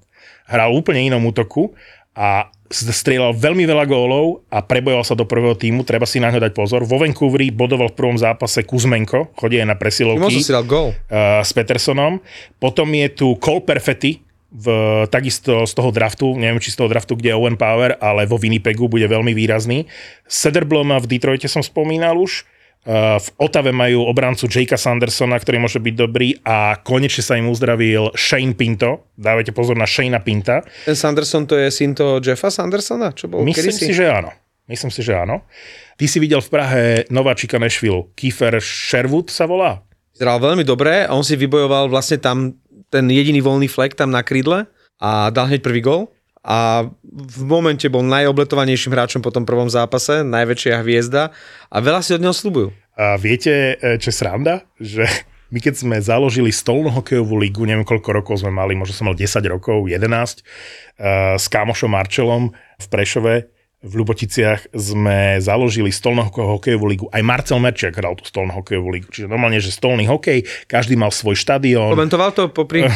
Speaker 3: hral úplne inom útoku a strieľal veľmi veľa gólov a prebojoval sa do prvého týmu, treba si na ňo dať pozor. Vo Vancouveri bodoval v prvom zápase Kuzmenko, chodí aj na presilovky
Speaker 2: si dal gól.
Speaker 3: uh, s Petersonom. Potom je tu Cole Perfetti, v, takisto z toho draftu, neviem či z toho draftu, kde je Owen Power, ale vo Winnipegu bude veľmi výrazný. Sederbloma v Detroite som spomínal už. Uh, v Otave majú obrancu Jakea Sandersona, ktorý môže byť dobrý a konečne sa im uzdravil Shane Pinto. Dávajte pozor na Shane Pinta.
Speaker 2: Ten Sanderson to je syn toho Jeffa Sandersona? Čo bol
Speaker 3: Myslím
Speaker 2: kedysi?
Speaker 3: si, že áno. Myslím si, že áno. Ty si videl v Prahe nováčika Nashville. Kiefer Sherwood sa volá?
Speaker 2: Vyzeral veľmi dobre a on si vybojoval vlastne tam ten jediný voľný flek tam na krídle a dal hneď prvý gol. A v momente bol najobletovanejším hráčom po tom prvom zápase, najväčšia hviezda a veľa si od neho slúbujú.
Speaker 3: A viete, e, čo je sranda? Že my keď sme založili stolnú hokejovú ligu, neviem koľko rokov sme mali, možno som mal 10 rokov, 11, uh, s Kámošom Marčelom v Prešove, v Ľuboticiach sme založili stolnú hokejovú ligu. Aj Marcel Merčiak hral tú stolnú hokejovú ligu. Čiže normálne, že stolný hokej, každý mal svoj štadión.
Speaker 2: Komentoval to popri...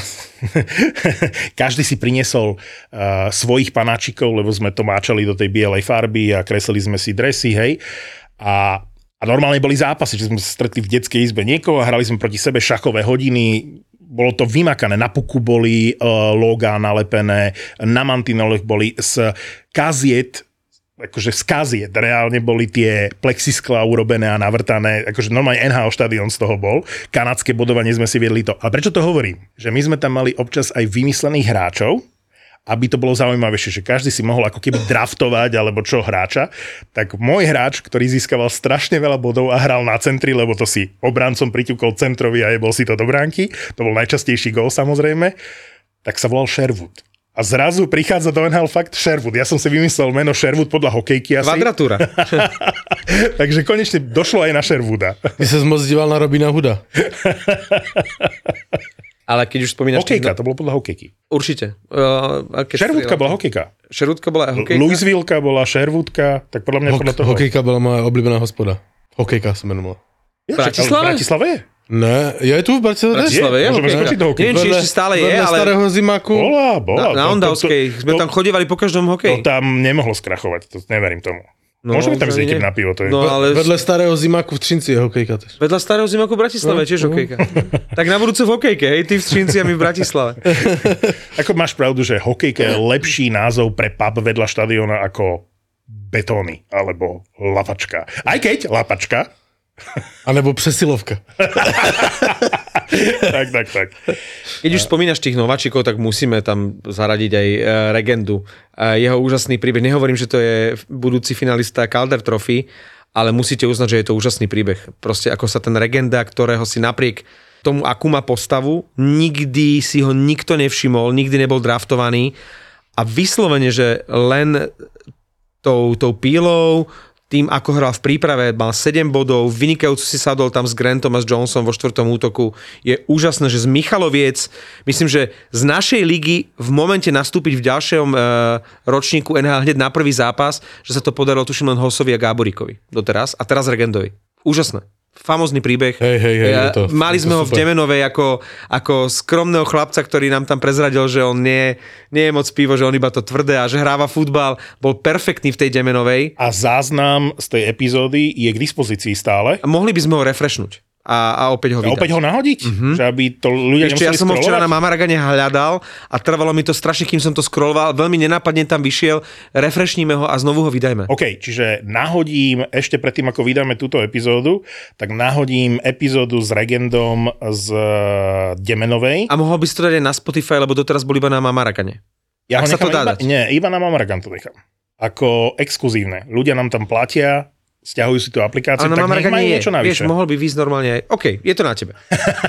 Speaker 3: Každý si priniesol uh, svojich panáčikov, lebo sme to máčali do tej bielej farby a kreslili sme si dresy, hej. A, a normálne boli zápasy, že sme sa stretli v detskej izbe niekoho a hrali sme proti sebe šachové hodiny, bolo to vymakané, na puku boli uh, logá nalepené, na mantineloch boli z kaziet, akože z kaziet, reálne boli tie plexisklá urobené a navrtané, akože normálne NHL štadión z toho bol, kanadské bodovanie sme si viedli to. A prečo to hovorím? Že my sme tam mali občas aj vymyslených hráčov, aby to bolo zaujímavejšie, že každý si mohol ako keby draftovať alebo čo hráča, tak môj hráč, ktorý získaval strašne veľa bodov a hral na centri, lebo to si obrancom priťukol centrovi a jebol si to do bránky, to bol najčastejší gol samozrejme, tak sa volal Sherwood. A zrazu prichádza do NHL fakt Sherwood. Ja som si vymyslel meno Sherwood podľa hokejky asi.
Speaker 2: Kvadratúra.
Speaker 3: Takže konečne došlo aj na Sherwooda.
Speaker 4: Ty sa moc díval na Robina Huda.
Speaker 2: Ale keď už spomínaš...
Speaker 3: Hokejka, to bolo podľa hokejky.
Speaker 2: Určite. Uh,
Speaker 3: Sherwoodka bola hokejka.
Speaker 2: Sherwoodka bola hokejka?
Speaker 3: Louisvilleka bola Sherwoodka, tak podľa mňa
Speaker 4: Hok-
Speaker 3: podľa toho.
Speaker 4: hokejka bola moja obľúbená hospoda. Hokejka sa menovala.
Speaker 3: Ja,
Speaker 2: Bratislave?
Speaker 3: V Bratislave je.
Speaker 4: Ne, je tu v Bratislave?
Speaker 2: Bratislave? Je
Speaker 3: Môžeme skočiť do.
Speaker 2: Neviem, či ešte stále je,
Speaker 4: vedľa
Speaker 2: ale
Speaker 4: starého zimaku.
Speaker 3: Bola, bola.
Speaker 2: na, na
Speaker 3: To- to-
Speaker 2: Ondavskej
Speaker 3: to-
Speaker 2: sme
Speaker 3: to-
Speaker 2: tam chodívali po každom
Speaker 3: To
Speaker 2: hokeji.
Speaker 3: tam nemohlo skrachovať, to neverím tomu.
Speaker 2: No,
Speaker 3: Môžeme tam zjeť na pivo, to je...
Speaker 2: No ale
Speaker 4: Vedle starého zimáku v Třinci je hokejka tež.
Speaker 2: vedľa starého zimaku v Bratislave
Speaker 3: No,
Speaker 2: tiež hokejka. tak na budúce v hokejke, hej, ty v Střinci a my v Bratislave.
Speaker 3: Ako máš pravdu, že hokejka je lepší názov pre pub vedľa štadióna ako betóny alebo lapačka. Aj keď lapačka,
Speaker 4: A nebo přesilovka.
Speaker 3: tak, tak, tak.
Speaker 2: Keď už spomínaš tých nováčikov, tak musíme tam zaradiť aj e, Regendu. E, Jeho úžasný príbeh. Nehovorím, že to je budúci finalista Calder Trophy, ale musíte uznať, že je to úžasný príbeh. Proste ako sa ten Regenda, ktorého si napriek tomu, akú má postavu, nikdy si ho nikto nevšimol, nikdy nebol draftovaný a vyslovene, že len tou, tou pílou, tým, ako hral v príprave, mal 7 bodov, vynikajúco si sadol tam s Grantom a s Johnson vo štvrtom útoku. Je úžasné, že z Michaloviec, myslím, že z našej ligy v momente nastúpiť v ďalšom e, ročníku NHL hneď na prvý zápas, že sa to podarilo tuším len Hosovi a Gáborikovi doteraz a teraz Regendovi. Úžasné. Famózny príbeh.
Speaker 4: Hej, hej, hej,
Speaker 2: Ja-
Speaker 4: to-
Speaker 2: Mali
Speaker 4: je to
Speaker 2: sme ho v
Speaker 4: super.
Speaker 2: Demenovej ako, ako skromného chlapca, ktorý nám tam prezradil, že on nie, nie je moc pivo, že on iba to tvrdé a že hráva futbal. Bol perfektný v tej Demenovej.
Speaker 3: A záznam z tej epizódy je k dispozícii stále.
Speaker 2: A mohli by sme ho refreshnúť a, a opäť ho
Speaker 3: A
Speaker 2: vydať.
Speaker 3: opäť ho nahodiť, mm-hmm. že aby to ľudia
Speaker 2: Ešte ja som ho včera na? Mamaragane hľadal a trvalo mi to strašne, kým som to scrolloval. Veľmi nenápadne tam vyšiel, refreshníme ho a znovu ho vydajme.
Speaker 3: OK, čiže nahodím, ešte predtým, ako vydáme túto epizódu, tak nahodím epizódu s Regendom z eh, Demenovej.
Speaker 2: A mohol by si to dať aj na Spotify, lebo doteraz bol iba na Mamaragane.
Speaker 3: Ja
Speaker 2: Ak
Speaker 3: ho
Speaker 2: sa to dá
Speaker 3: iba,
Speaker 2: dať.
Speaker 3: Nie, iba na Mamaragan to nechám. Ako exkluzívne. Ľudia nám tam platia, stiahujú si tú aplikáciu,
Speaker 2: Ale
Speaker 3: tak nech majú niečo
Speaker 2: Vieš,
Speaker 3: navyše.
Speaker 2: mohol by výsť normálne aj... OK, je to na tebe.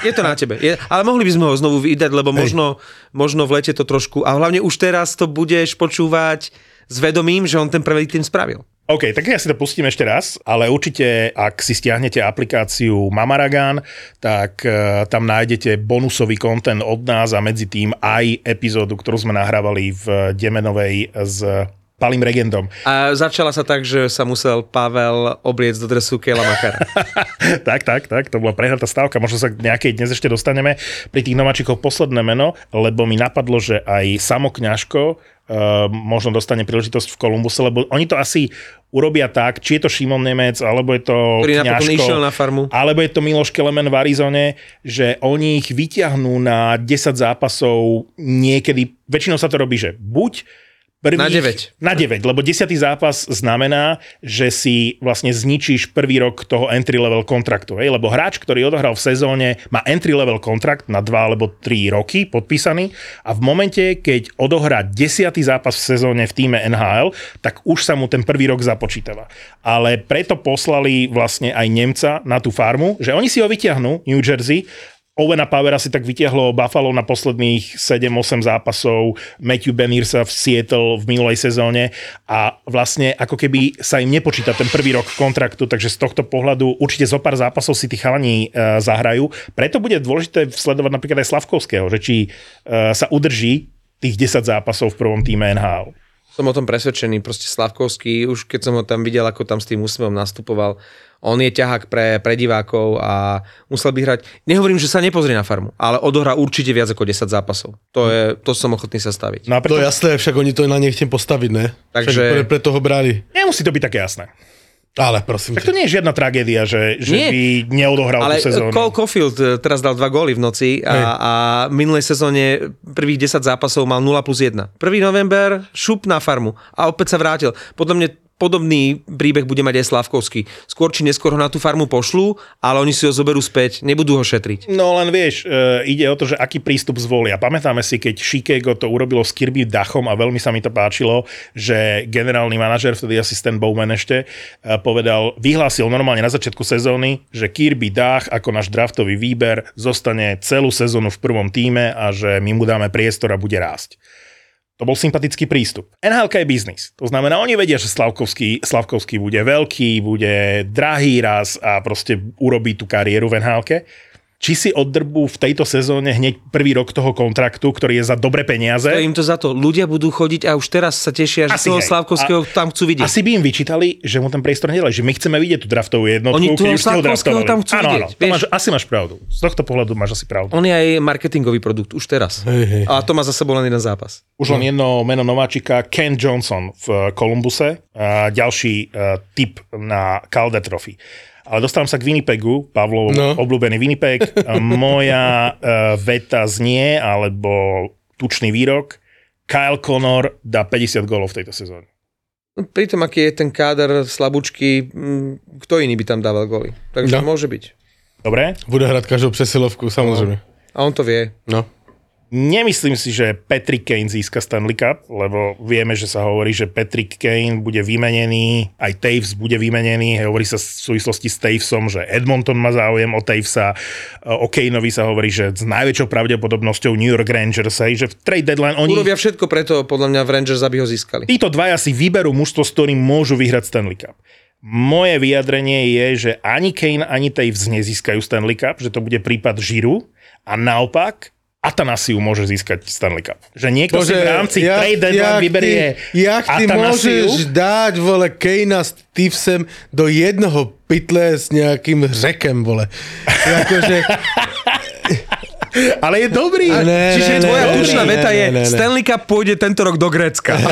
Speaker 2: Je to na tebe. Je, ale mohli by sme ho znovu vydať, lebo možno, možno v lete to trošku... A hlavne už teraz to budeš počúvať s vedomím, že on ten prvý tým spravil.
Speaker 3: OK, tak ja si to pustím ešte raz, ale určite, ak si stiahnete aplikáciu Mamaragan, tak uh, tam nájdete bonusový kontent od nás a medzi tým aj epizódu, ktorú sme nahrávali v Demenovej s Palým Regendom.
Speaker 2: A začala sa tak, že sa musel Pavel obliecť do dresu Kela Makara.
Speaker 3: tak, tak, tak, to bola prehnatá stávka, možno sa k nejakej dnes ešte dostaneme. Pri tých nováčikoch posledné meno, lebo mi napadlo, že aj Samo Kňažko Uh, možno dostane príležitosť v Kolumbuse, lebo oni to asi urobia tak, či je to Šimon Nemec, alebo je to
Speaker 2: Ktorý
Speaker 3: Kňažko,
Speaker 2: na farmu.
Speaker 3: alebo je to Miloš Kelemen v Arizone, že oni ich vyťahnú na 10 zápasov niekedy, väčšinou sa to robí, že buď prvých,
Speaker 2: Na 9.
Speaker 3: Na 9, lebo 10. zápas znamená, že si vlastne zničíš prvý rok toho entry level kontraktu. Hej? Lebo hráč, ktorý odohral v sezóne, má entry level kontrakt na 2 alebo 3 roky podpísaný a v momente, keď odohrá 10. zápas v sezóne v týme NHL, tak už sa mu ten prvý rok započítava. Ale preto poslali vlastne aj Nemca na tú farmu, že oni si ho vyťahnú, New Jersey, Owena Powera si tak vytiahlo Buffalo na posledných 7-8 zápasov, Matthew Benirsa v Seattle v minulej sezóne a vlastne ako keby sa im nepočíta ten prvý rok kontraktu, takže z tohto pohľadu určite zo pár zápasov si tí chalani uh, zahrajú. Preto bude dôležité sledovať napríklad aj Slavkovského, že či uh, sa udrží tých 10 zápasov v prvom týme NHL.
Speaker 2: Som o tom presvedčený, proste Slavkovský, už keď som ho tam videl, ako tam s tým úsmevom nastupoval, on je ťahák pre, pre divákov a musel by hrať, nehovorím, že sa nepozrie na farmu, ale odohrá určite viac ako 10 zápasov. To, je, to som ochotný sa staviť.
Speaker 3: No a
Speaker 4: To
Speaker 3: preto
Speaker 4: je jasné, však oni to na nech chcem postaviť, ne?
Speaker 2: Takže-
Speaker 4: Však pre, pre toho brali.
Speaker 3: nemusí to byť také jasné.
Speaker 4: Ale prosím
Speaker 3: Tak to nie je žiadna tragédia, že, že
Speaker 2: Nie.
Speaker 3: by neodohral
Speaker 2: Ale
Speaker 3: tú sezónu.
Speaker 2: Cole Caulfield eh, teraz dal dva góly v noci a, a minulej sezóne prvých 10 zápasov mal 0 plus 1. 1. november, šup na farmu a opäť sa vrátil. Podľa mňa podobný príbeh bude mať aj Slavkovský. Skôr či neskôr ho na tú farmu pošlú, ale oni si ho zoberú späť, nebudú ho šetriť.
Speaker 3: No len vieš, e, ide o to, že aký prístup zvolia. Pamätáme si, keď Chicago to urobilo s Kirby Dachom a veľmi sa mi to páčilo, že generálny manažer, vtedy asistent Bowman ešte, e, povedal, vyhlásil normálne na začiatku sezóny, že Kirby Dach ako náš draftový výber zostane celú sezónu v prvom týme a že my mu dáme priestor a bude rásť. To bol sympatický prístup. NHL je biznis. To znamená, oni vedia, že Slavkovský, Slavkovský bude veľký, bude drahý raz a proste urobí tú kariéru v NHL. Či si oddrbú v tejto sezóne hneď prvý rok toho kontraktu, ktorý je za dobré peniaze.
Speaker 2: To im to za to. Ľudia budú chodiť a už teraz sa tešia, že
Speaker 3: Asi
Speaker 2: toho
Speaker 3: hej.
Speaker 2: Slavkovského
Speaker 3: A-
Speaker 2: tam chcú vidieť.
Speaker 3: Asi by im vyčítali, že mu ten priestor nedali, že my chceme vidieť tú draftovú jednotku.
Speaker 2: Oni toho Slavkovského tam chcú
Speaker 3: áno,
Speaker 2: vidieť,
Speaker 3: Áno, máš, asi máš pravdu. Z tohto pohľadu máš asi pravdu.
Speaker 2: On je aj marketingový produkt už teraz.
Speaker 4: Hej, hej.
Speaker 2: A to má za sebou len jeden zápas.
Speaker 3: Už len jedno meno nováčika, Ken Johnson v Columbuse, a ďalší uh, tip na Calder Trophy. Ale dostávam sa k Winnipegu, Pavlov no.
Speaker 4: No.
Speaker 3: obľúbený Winnipeg. Moja uh, veta znie, alebo tučný výrok, Kyle Connor dá 50 gólov v tejto sezóne.
Speaker 2: No, Pri tom, aký je ten káder slabúčky, mm, kto iný by tam dával góly. Takže
Speaker 4: No.
Speaker 2: môže byť.
Speaker 3: Dobre?
Speaker 4: Bude hrať každou přesilovku, samozrejme.
Speaker 2: A on to vie.
Speaker 4: No.
Speaker 3: Nemyslím si, že Patrick Kane získa Stanley Cup, lebo vieme, že sa hovorí, že Patrick Kane bude vymenený, aj Taves bude vymenený, hovorí sa v súvislosti s Tavesom, že Edmonton má záujem o Tavesa, o Kaneovi sa hovorí, že s najväčšou pravdepodobnosťou New York Rangers, hej, že v trade deadline oni...
Speaker 2: Urobia všetko preto, podľa mňa v Rangers, aby ho získali.
Speaker 3: Títo dvaja si vyberú mužstvo, s ktorým môžu vyhrať Stanley Cup. Moje vyjadrenie je, že ani Kane, ani Taves nezískajú Stanley Cup, že to bude prípad Žiru a naopak Atanasiu môže získať Stanley Cup. Že niekto si v rámci trade deadline vyberie
Speaker 4: ty, jak ty
Speaker 3: Atanasiu.
Speaker 4: môžeš dať, vole, Kejna s Tivsem do jednoho pytle s nejakým řekem, vole. Akože,
Speaker 3: Ale je dobrý.
Speaker 4: A ne,
Speaker 2: Čiže
Speaker 4: ne,
Speaker 2: tvoja
Speaker 4: ne,
Speaker 2: tučná
Speaker 4: ne,
Speaker 2: veta
Speaker 4: ne,
Speaker 2: je,
Speaker 4: ne, ne.
Speaker 2: Stanley Cup pôjde tento rok do Grécka.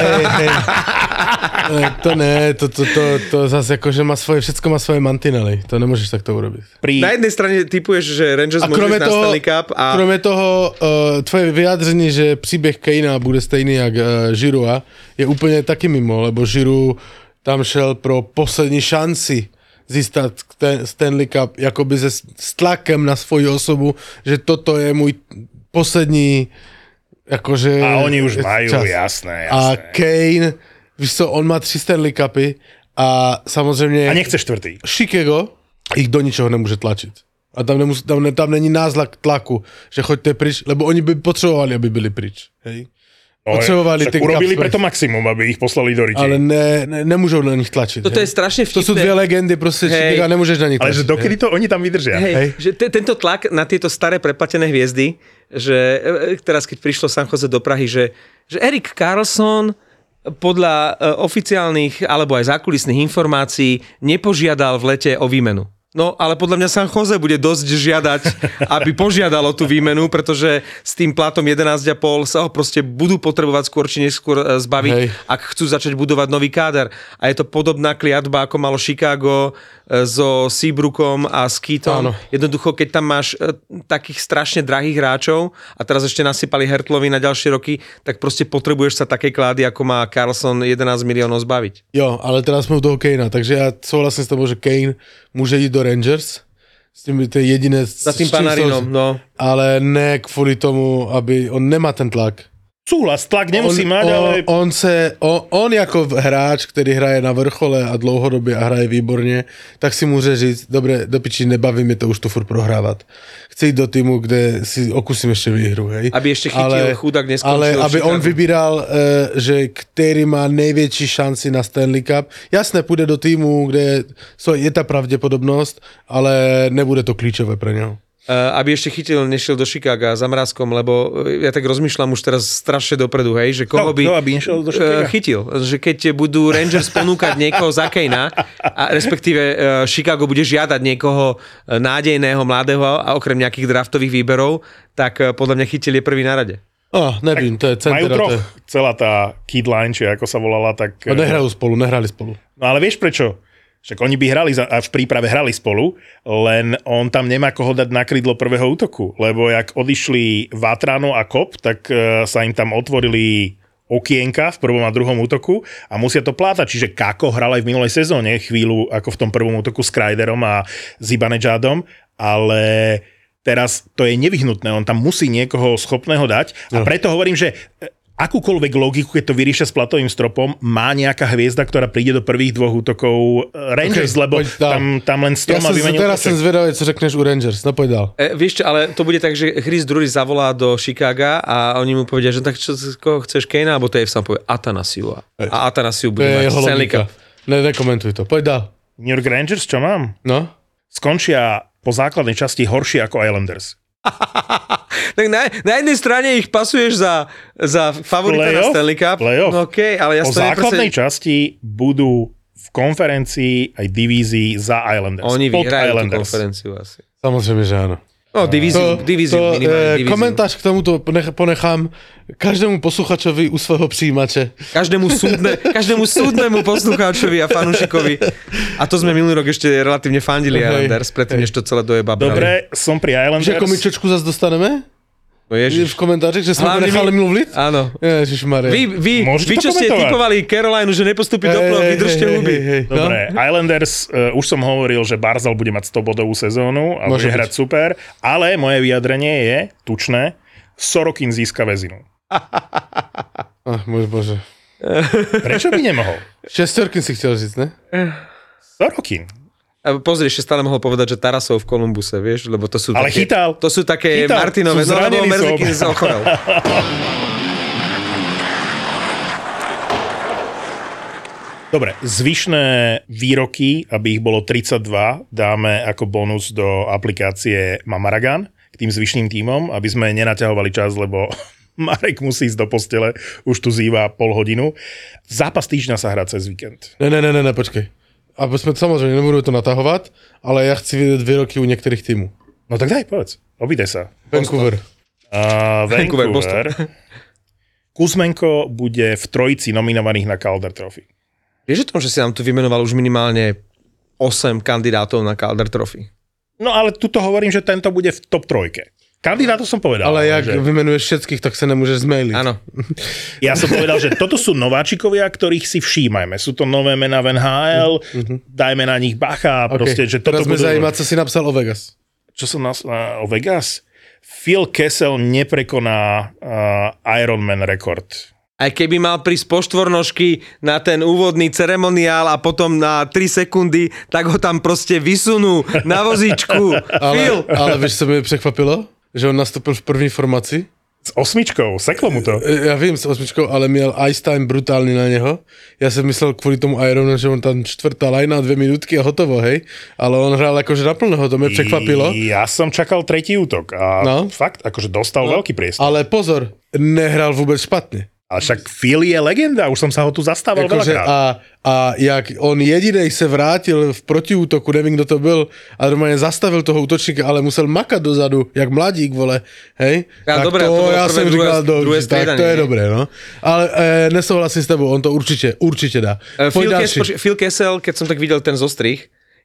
Speaker 4: To ne, to, to, to, to zase akože má svoje, všetko má svoje mantinely. To nemôžeš takto urobiť.
Speaker 3: Pri...
Speaker 2: Na jednej strane typuješ, že Rangers
Speaker 4: A kromě
Speaker 2: ísť na
Speaker 4: toho,
Speaker 2: Stanley Cup a
Speaker 4: kromě toho uh, tvoje vyjádření, že příběh Kejna bude stejný jak uh, Žirua, je úplně taky mimo, lebo Žiru tam šel pro poslední šanci získat ten Stanley Cup jakoby se s tlakem na svoji osobu, že toto je můj poslední jakože...
Speaker 3: A oni už majú,
Speaker 4: čas.
Speaker 3: jasné,
Speaker 4: A
Speaker 3: jasné.
Speaker 4: Kane, víš co, on má tři Stanley Cupy a samozřejmě...
Speaker 3: A nechce štvrtý.
Speaker 4: Chicago ich do ničeho nemůže tlačit. A tam, nemus, tam, ne, tam není náznak tlaku, že choďte pryč, lebo oni by potřebovali, aby byli pryč. Hej?
Speaker 3: No,
Speaker 4: Potřebovali
Speaker 3: urobili
Speaker 4: Cup
Speaker 3: preto maximum, aby ich poslali do riti.
Speaker 4: Ale ne, ne, nemůžou na nich tlačit.
Speaker 2: toto
Speaker 4: hej?
Speaker 2: je strašne
Speaker 4: To sú
Speaker 2: vtipné.
Speaker 4: dvě legendy, prostě
Speaker 2: Hej.
Speaker 4: A nemůžeš na nich
Speaker 3: Ale
Speaker 4: tlačiť.
Speaker 3: že dokedy to oni tam vydržia.
Speaker 2: Hej,
Speaker 4: Hej.
Speaker 2: že te, tento tlak na tieto staré preplatené hviezdy, že e, teraz keď prišlo San Jose do Prahy, že, že Erik Carlson podľa e, oficiálnych alebo aj zákulisných informácií nepožiadal v lete o výmenu. No, ale podľa mňa San Jose bude dosť žiadať, aby požiadalo tú výmenu, pretože s tým platom 11,5 sa ho proste budú potrebovať skôr či neskôr e, zbaviť,
Speaker 4: Hej.
Speaker 2: ak chcú začať budovať nový káder. A je to podobná kliatba, ako malo Chicago e, so Seabrookom a s Keaton.
Speaker 4: Áno.
Speaker 2: Jednoducho, keď tam máš e, takých strašne drahých hráčov a teraz ešte nasypali Hertlovi na ďalšie roky, tak proste potrebuješ sa takej klády, ako má Carlson 11 miliónov zbaviť.
Speaker 4: Jo, ale teraz jsme u toho Kanea, takže já souhlasím s tebou, že Kane může jít do Rangers, s tím to je jediné...
Speaker 2: Za tým Panarinom, no.
Speaker 4: Ale ne kvůli tomu, aby... On nemá ten tlak.
Speaker 3: Súhlas, tlak nemusí
Speaker 4: on,
Speaker 3: mať,
Speaker 4: on,
Speaker 3: ale...
Speaker 4: on, se, on, on jako hráč, který hraje na vrchole a dlouhodobě a hraje výborně, tak si může říct, dobre, do piči, nebaví mi to už to furt prohrávat. Chci jít do týmu, kde si okusím ještě výhru, hej.
Speaker 2: Aby ještě chytil, chudák neskončil
Speaker 4: Ale aby on vybíral, eh, že který má největší šanci na Stanley Cup. Jasné, půjde do týmu, kde so- je ta pravděpodobnost, ale nebude to klíčové pro něho.
Speaker 2: Uh, aby ešte chytil, nešiel do Chicaga za mrázkom, lebo e, ja tak rozmýšľam už teraz strašne dopredu, hej, že koho
Speaker 3: Kto-
Speaker 2: by
Speaker 3: kto aby do
Speaker 2: e,
Speaker 3: Chicaga?
Speaker 2: chytil. Že keď budú Rangers ponúkať niekoho za Kejna, a respektíve Chicago bude žiadať niekoho nádejného, mladého a okrem nejakých draftových výberov, tak podľa mňa chytil je prvý na rade.
Speaker 4: Oh, nevím, to je
Speaker 3: Majú
Speaker 4: center. a to
Speaker 3: troch.
Speaker 4: je-
Speaker 3: Celá tá kid line, či ako sa volala, tak...
Speaker 4: A nehrajú spolu, nehrali spolu.
Speaker 3: No ale vieš prečo? Však oni by hrali, za, a v príprave hrali spolu, len on tam nemá koho dať na krídlo prvého útoku, lebo jak odišli Vatrano a Kop, tak e, sa im tam otvorili okienka v prvom a druhom útoku a musia to plátať. Čiže Kako hral aj v minulej sezóne chvíľu ako v tom prvom útoku s Kreiderom a Zibanejadom, ale teraz to je nevyhnutné, on tam musí niekoho schopného dať. A preto hovorím, že e, akúkoľvek logiku, keď to vyriešia s platovým stropom, má nejaká hviezda, ktorá príde do prvých dvoch útokov e, Rangers,
Speaker 4: Ok,
Speaker 3: lebo
Speaker 4: poď
Speaker 3: tam, tam len strom a
Speaker 4: jsem,
Speaker 3: vymenil
Speaker 4: teraz jsem
Speaker 3: počet.
Speaker 4: zvedavý, co řekneš u Rangers. No pojď dál.
Speaker 2: E, vieš čo, ale to bude tak, že Chris Drury zavolá do Chicaga a oni mu povedia, že tak čo, koho chceš Kejna, alebo to je sám povie Atanasiu. A Atanasiu bude
Speaker 4: je
Speaker 2: mať Stanley. Cup.
Speaker 4: Ne, nekomentuj to. Pojď dál.
Speaker 3: New York Rangers, čo mám?
Speaker 4: No?
Speaker 3: Skončia po základnej časti horšie ako Islanders.
Speaker 2: tak na, na jednej strane ich pasuješ za, za favorita na? Stanley Cup.
Speaker 3: Playoff.
Speaker 2: No okay, ale ja
Speaker 3: Po základnej
Speaker 2: neproste-
Speaker 3: časti budú v konferencii aj divízii za Islanders.
Speaker 2: Oni vyhrajú tú
Speaker 3: Islanders.
Speaker 2: konferenciu asi.
Speaker 4: Samozrejme, že áno.
Speaker 2: No, divíziu, divíziu,
Speaker 4: to,
Speaker 2: minimálne
Speaker 4: eh,
Speaker 2: divíziu.
Speaker 4: komentář k tomuto nech, ponechám každému posluchačovi u svojho přijímače.
Speaker 2: Každému, súdne, každému súdnemu poslucháčovi a fanúšikovi. A to sme minulý rok ešte relatívne fandili
Speaker 4: Hej,
Speaker 2: Islanders, predtým, než to celé dojeba.
Speaker 3: Dobre, som pri Islanders.
Speaker 4: Že komičočku zase dostaneme?
Speaker 2: No ježiš.
Speaker 4: V komentářích, že sme
Speaker 2: Hlavne
Speaker 4: nechali
Speaker 2: my-
Speaker 4: vlit?
Speaker 2: Áno.
Speaker 4: Ježišmarja.
Speaker 2: Vy, vy,
Speaker 3: Môžete
Speaker 2: vy
Speaker 3: to
Speaker 2: čo ste typovali Carolinu, že nepostúpi do play vydržte huby.
Speaker 4: no.
Speaker 3: Dobre, Islanders, uh, už som hovoril, že Barzal bude mať 100 bodovú sezónu a
Speaker 4: Môže
Speaker 3: bude
Speaker 4: byť.
Speaker 3: hrať super, ale moje vyjadrenie je tučné, Sorokin získa väzinu.
Speaker 4: Ach, môj bože.
Speaker 3: Prečo by nemohol?
Speaker 4: Šestorkin si chcel říct, ne?
Speaker 3: Sorokin.
Speaker 2: Pozri, ešte stále mohol povedať, že Tarasov v Kolumbuse, vieš, lebo to sú
Speaker 3: Ale
Speaker 2: také,
Speaker 3: chytal.
Speaker 2: To sú také
Speaker 3: Chytal.
Speaker 2: Martinové,
Speaker 3: Sú
Speaker 2: no lebo Merzekin sa ochorel.
Speaker 3: Dobre, zvyšné výroky, aby ich bolo 32, dáme ako bonus do aplikácie Mamaragan k tým zvyšným tímom, aby sme nenaťahovali čas, lebo Marek musí ísť do postele, už tu zýva pol hodinu. Zápas týždňa sa hrá cez víkend.
Speaker 4: Ne, ne, ne, ne, ne, počkej. A sme samozrejme nebudú to natahovat, ale ja chci vidieť výroky u niektorých týmů.
Speaker 3: No tak daj, povedz. Opýtaj sa.
Speaker 4: Vancouver.
Speaker 3: Uh,
Speaker 2: Vancouver,
Speaker 3: Vancouver. Kuzmenko bude v trojici nominovaných na Calder Trophy.
Speaker 2: Vieš o tom, že si nám tu vymenoval už minimálne 8 kandidátov na Calder Trophy?
Speaker 3: No ale tuto hovorím, že tento bude v top trojke. Kandidátov som povedal.
Speaker 4: Ale jak
Speaker 3: že...
Speaker 4: vymenuješ všetkých, tak sa nemôžeš zmailit.
Speaker 2: Áno.
Speaker 3: Ja som povedal, že toto sú nováčikovia, ktorých si všímajme. Sú to nové mená v NHL, dajme na nich bacha,
Speaker 4: Okay.
Speaker 3: proste, že toto
Speaker 4: Teraz
Speaker 3: budú...
Speaker 4: zajímá, co si napsal o Vegas.
Speaker 3: Čo som nas... o Vegas? Phil Kessel neprekoná uh, Ironman rekord.
Speaker 2: Aj keby mal prísť po štvornožky na ten úvodný ceremoniál a potom na 3 sekundy, tak ho tam proste vysunú na vozíčku. Phil,
Speaker 4: Ale, ale vieš, co mi překvapilo? Že on nastúpil v první formaci.
Speaker 3: S osmičkou, seklo mu to.
Speaker 4: E, Ja vím s osmičkou, ale měl ice time brutálny na něho. Já jsem myslel kvůli tomu Ironu, že on tam čtvrtá lajna, dvě minutky a hotovo, hej. Ale on hrál akože naplno, to mě překvapilo.
Speaker 3: Ja som čakal tretí útok a
Speaker 4: No.
Speaker 3: fakt, akože dostal veľký priestor.
Speaker 4: Ale pozor, nehral vůbec špatně.
Speaker 3: Ale však Phil je legenda, už som sa ho tu zastával
Speaker 4: Jakože
Speaker 3: veľakrát.
Speaker 4: a, a jak on jedinej se vrátil v protiútoku, nevím, kdo to byl, a normálně zastavil toho útočníka, ale musel makat dozadu, jak mladík, vole, hej.
Speaker 2: Ja,
Speaker 4: tak
Speaker 2: dobré,
Speaker 4: to,
Speaker 2: to
Speaker 4: já
Speaker 2: prvé,
Speaker 4: jsem
Speaker 2: druhé-
Speaker 4: říkal,
Speaker 2: druhé
Speaker 4: dobře, tak to je dobré, no. Ale e, nesouhlasím s tebou, on to určitě, určitě dá.
Speaker 2: Eh, Phil,
Speaker 4: Pojď
Speaker 2: Kes,
Speaker 4: další.
Speaker 2: počkej, Phil Kessel, keď som tak videl ten zostrih,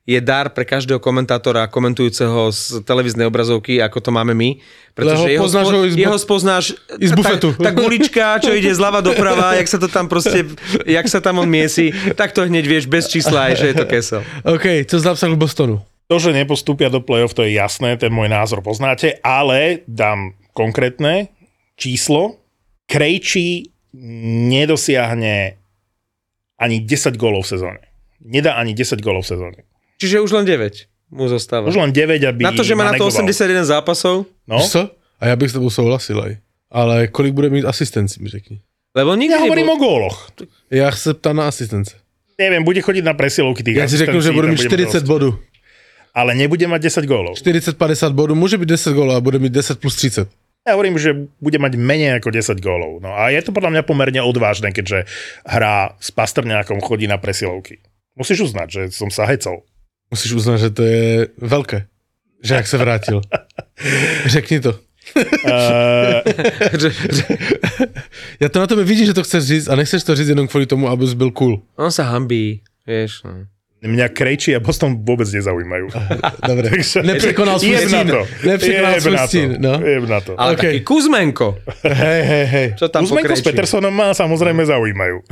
Speaker 2: je dar pre každého komentátora komentujúceho z televíznej obrazovky, ako to máme my. Pretože jeho,
Speaker 4: poznáš ho i z bu-
Speaker 2: jeho spoznáš
Speaker 4: i z bufetu.
Speaker 2: Tá, tá gulička, čo ide zľava doprava, jak sa to tam proste, jak sa tam on miesi, tak to hneď vieš bez čísla aj, že je to Kessel.
Speaker 4: OK, co jsi napsal k Bostonu?
Speaker 3: To, že nepostúpia do play-off, to je jasné, ten môj názor poznáte, ale dám konkrétne číslo. Krejčí nedosiahne ani 10 gólov v sezóne. Nedá ani 10 gólov v sezóne.
Speaker 2: Čiže už len 9 mu zostáva.
Speaker 3: Už len 9, aby
Speaker 2: Na to, že má na to
Speaker 3: manegoval.
Speaker 2: 81 zápasov,
Speaker 3: No,
Speaker 4: co? A já bych s tebou souhlasil aj. Ale kolik bude mít asistenci, mi řekni.
Speaker 2: lebo nikdy
Speaker 3: ja hovorím
Speaker 2: nebol...
Speaker 3: o góloch.
Speaker 4: Já se ptám na asistence.
Speaker 3: Neviem, bude chodiť na presilovky tých
Speaker 4: Já ti řeknu, že bude mít
Speaker 3: budem
Speaker 4: 40
Speaker 3: dosť.
Speaker 4: bodů.
Speaker 3: Ale nebude mať 10 gólov.
Speaker 4: 40-50 bodů, může být 10 gólů a bude mít 10 plus 30.
Speaker 3: Ja hovorím, že bude mať menej ako 10 gólov. No a je to podľa mňa pomerne odvážne, keďže hrá s Pastrňákom, chodí na presilovky. Musíš uznať, že som sa hecol.
Speaker 4: Musíš uznat, že to je velké. Že jak se vrátil. Řekni to.
Speaker 3: Uh,
Speaker 2: že, že,
Speaker 4: Já to na tebe vidím, že to chceš říct a nechceš to říct jenom kvůli tomu, abys byl cool.
Speaker 2: on sa hambí, vieš. No.
Speaker 3: Mňa Krejči a Boston vôbec nezaujímajú.
Speaker 4: Dobre.
Speaker 3: Takže- Jeb na
Speaker 4: stín.
Speaker 3: na to.
Speaker 4: stín. No.
Speaker 3: Jeb na to.
Speaker 2: Ale
Speaker 4: OK.
Speaker 2: okay. taký Kuzmenko,
Speaker 4: Hej, hej, hej.
Speaker 2: čo tam
Speaker 3: Kuzmenko s. Petersonom ma samozrejme zaujímajú.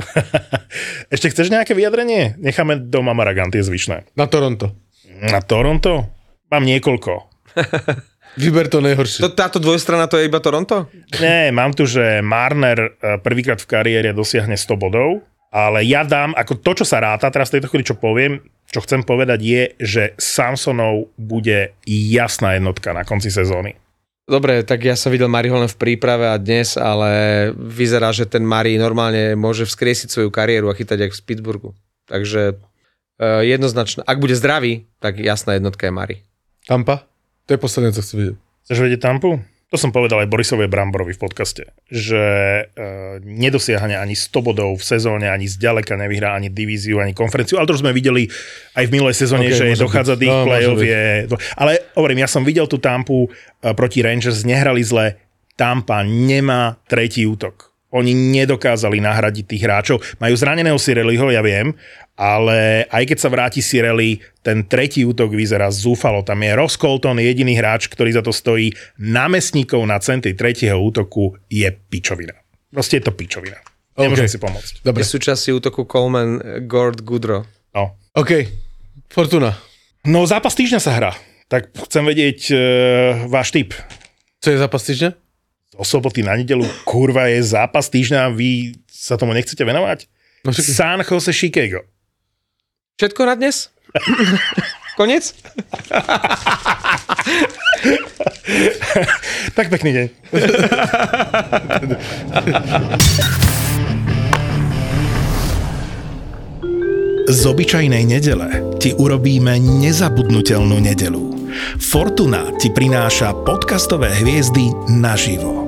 Speaker 3: Ešte chceš nejaké vyjadrenie? Necháme do Mamaragan tie zvyšné.
Speaker 4: Na Toronto.
Speaker 3: Na Toronto? Mám niekoľko.
Speaker 4: Vyber to nejhorší.
Speaker 2: To, táto dvojstrana to je iba Toronto?
Speaker 3: Nie, mám tu, že Marner eh, prvýkrát v kariére dosiahne 100 bodov, ale ja dám, ako to, čo sa ráta, teraz v tejto chvíli, čo poviem, čo chcem povedať je, že Samsonov bude jasná jednotka na konci sezóny.
Speaker 2: Dobre, tak ja som videl Mariho len v príprave a dnes, ale vyzerá, že ten Mari normálne môže vzkriesiť svoju kariéru a chytať jak v Pittsburghu. Takže uh, jednoznačne, ak bude zdravý, tak jasná jednotka je Mari.
Speaker 4: Tampa? To je posledné, co chci vidieť.
Speaker 3: Chceš vedieť Tampu? To som povedal aj Borisovi Bramborovi v podcaste, že e, nedosiahne ani 100 bodov v sezóne, ani zďaleka nevyhrá ani divíziu, ani konferenciu, ale to sme videli aj v minulej sezóne,
Speaker 4: Ok,
Speaker 3: že dochádza
Speaker 4: byť.
Speaker 3: do ich
Speaker 4: No,
Speaker 3: play-off. Je... Ale hovorím, ja som videl tú Tampu e, proti Rangers, nehrali zle. Tampa nemá tretí útok. Oni nedokázali nahradiť tých hráčov. Majú zraneného Sireliho, ja viem, ale aj keď sa vráti Sireli, ten tretí útok vyzerá zúfalo. Tam je Ross Colton, jediný hráč, ktorý za to stojí. Námestníkov na centri tretieho útoku je pičovina. Proste je to pičovina. Nemôžem si pomôcť.
Speaker 4: Dobre.
Speaker 2: Je súčasťou útoku Coleman, eh, Gord, Goodrow.
Speaker 3: No.
Speaker 4: OK. Fortuna.
Speaker 3: no zápas týždňa sa hrá. Tak chcem vedieť e, váš tip.
Speaker 4: Co je zápas týždňa?
Speaker 3: O soboty na nedelu, kurva, je zápas týždňa a vy sa tomu nechcete venovať?
Speaker 4: No však...
Speaker 3: San Jose Chicago.
Speaker 2: Všetko na dnes? Konec?
Speaker 3: Tak pekný deň. Z obyčajnej nedele ti urobíme nezabudnutelnú nedelu. Fortuna ti prináša podcastové hviezdy naživo.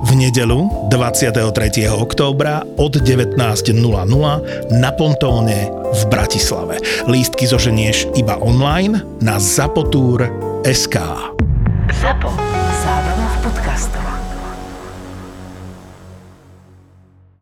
Speaker 3: V nedelu 23. októbra od 19.00 na Pontóne v Bratislave. Lístky zoženieš iba online na zapotur.sk.
Speaker 1: ZAPO. Zábrná v podcastovách.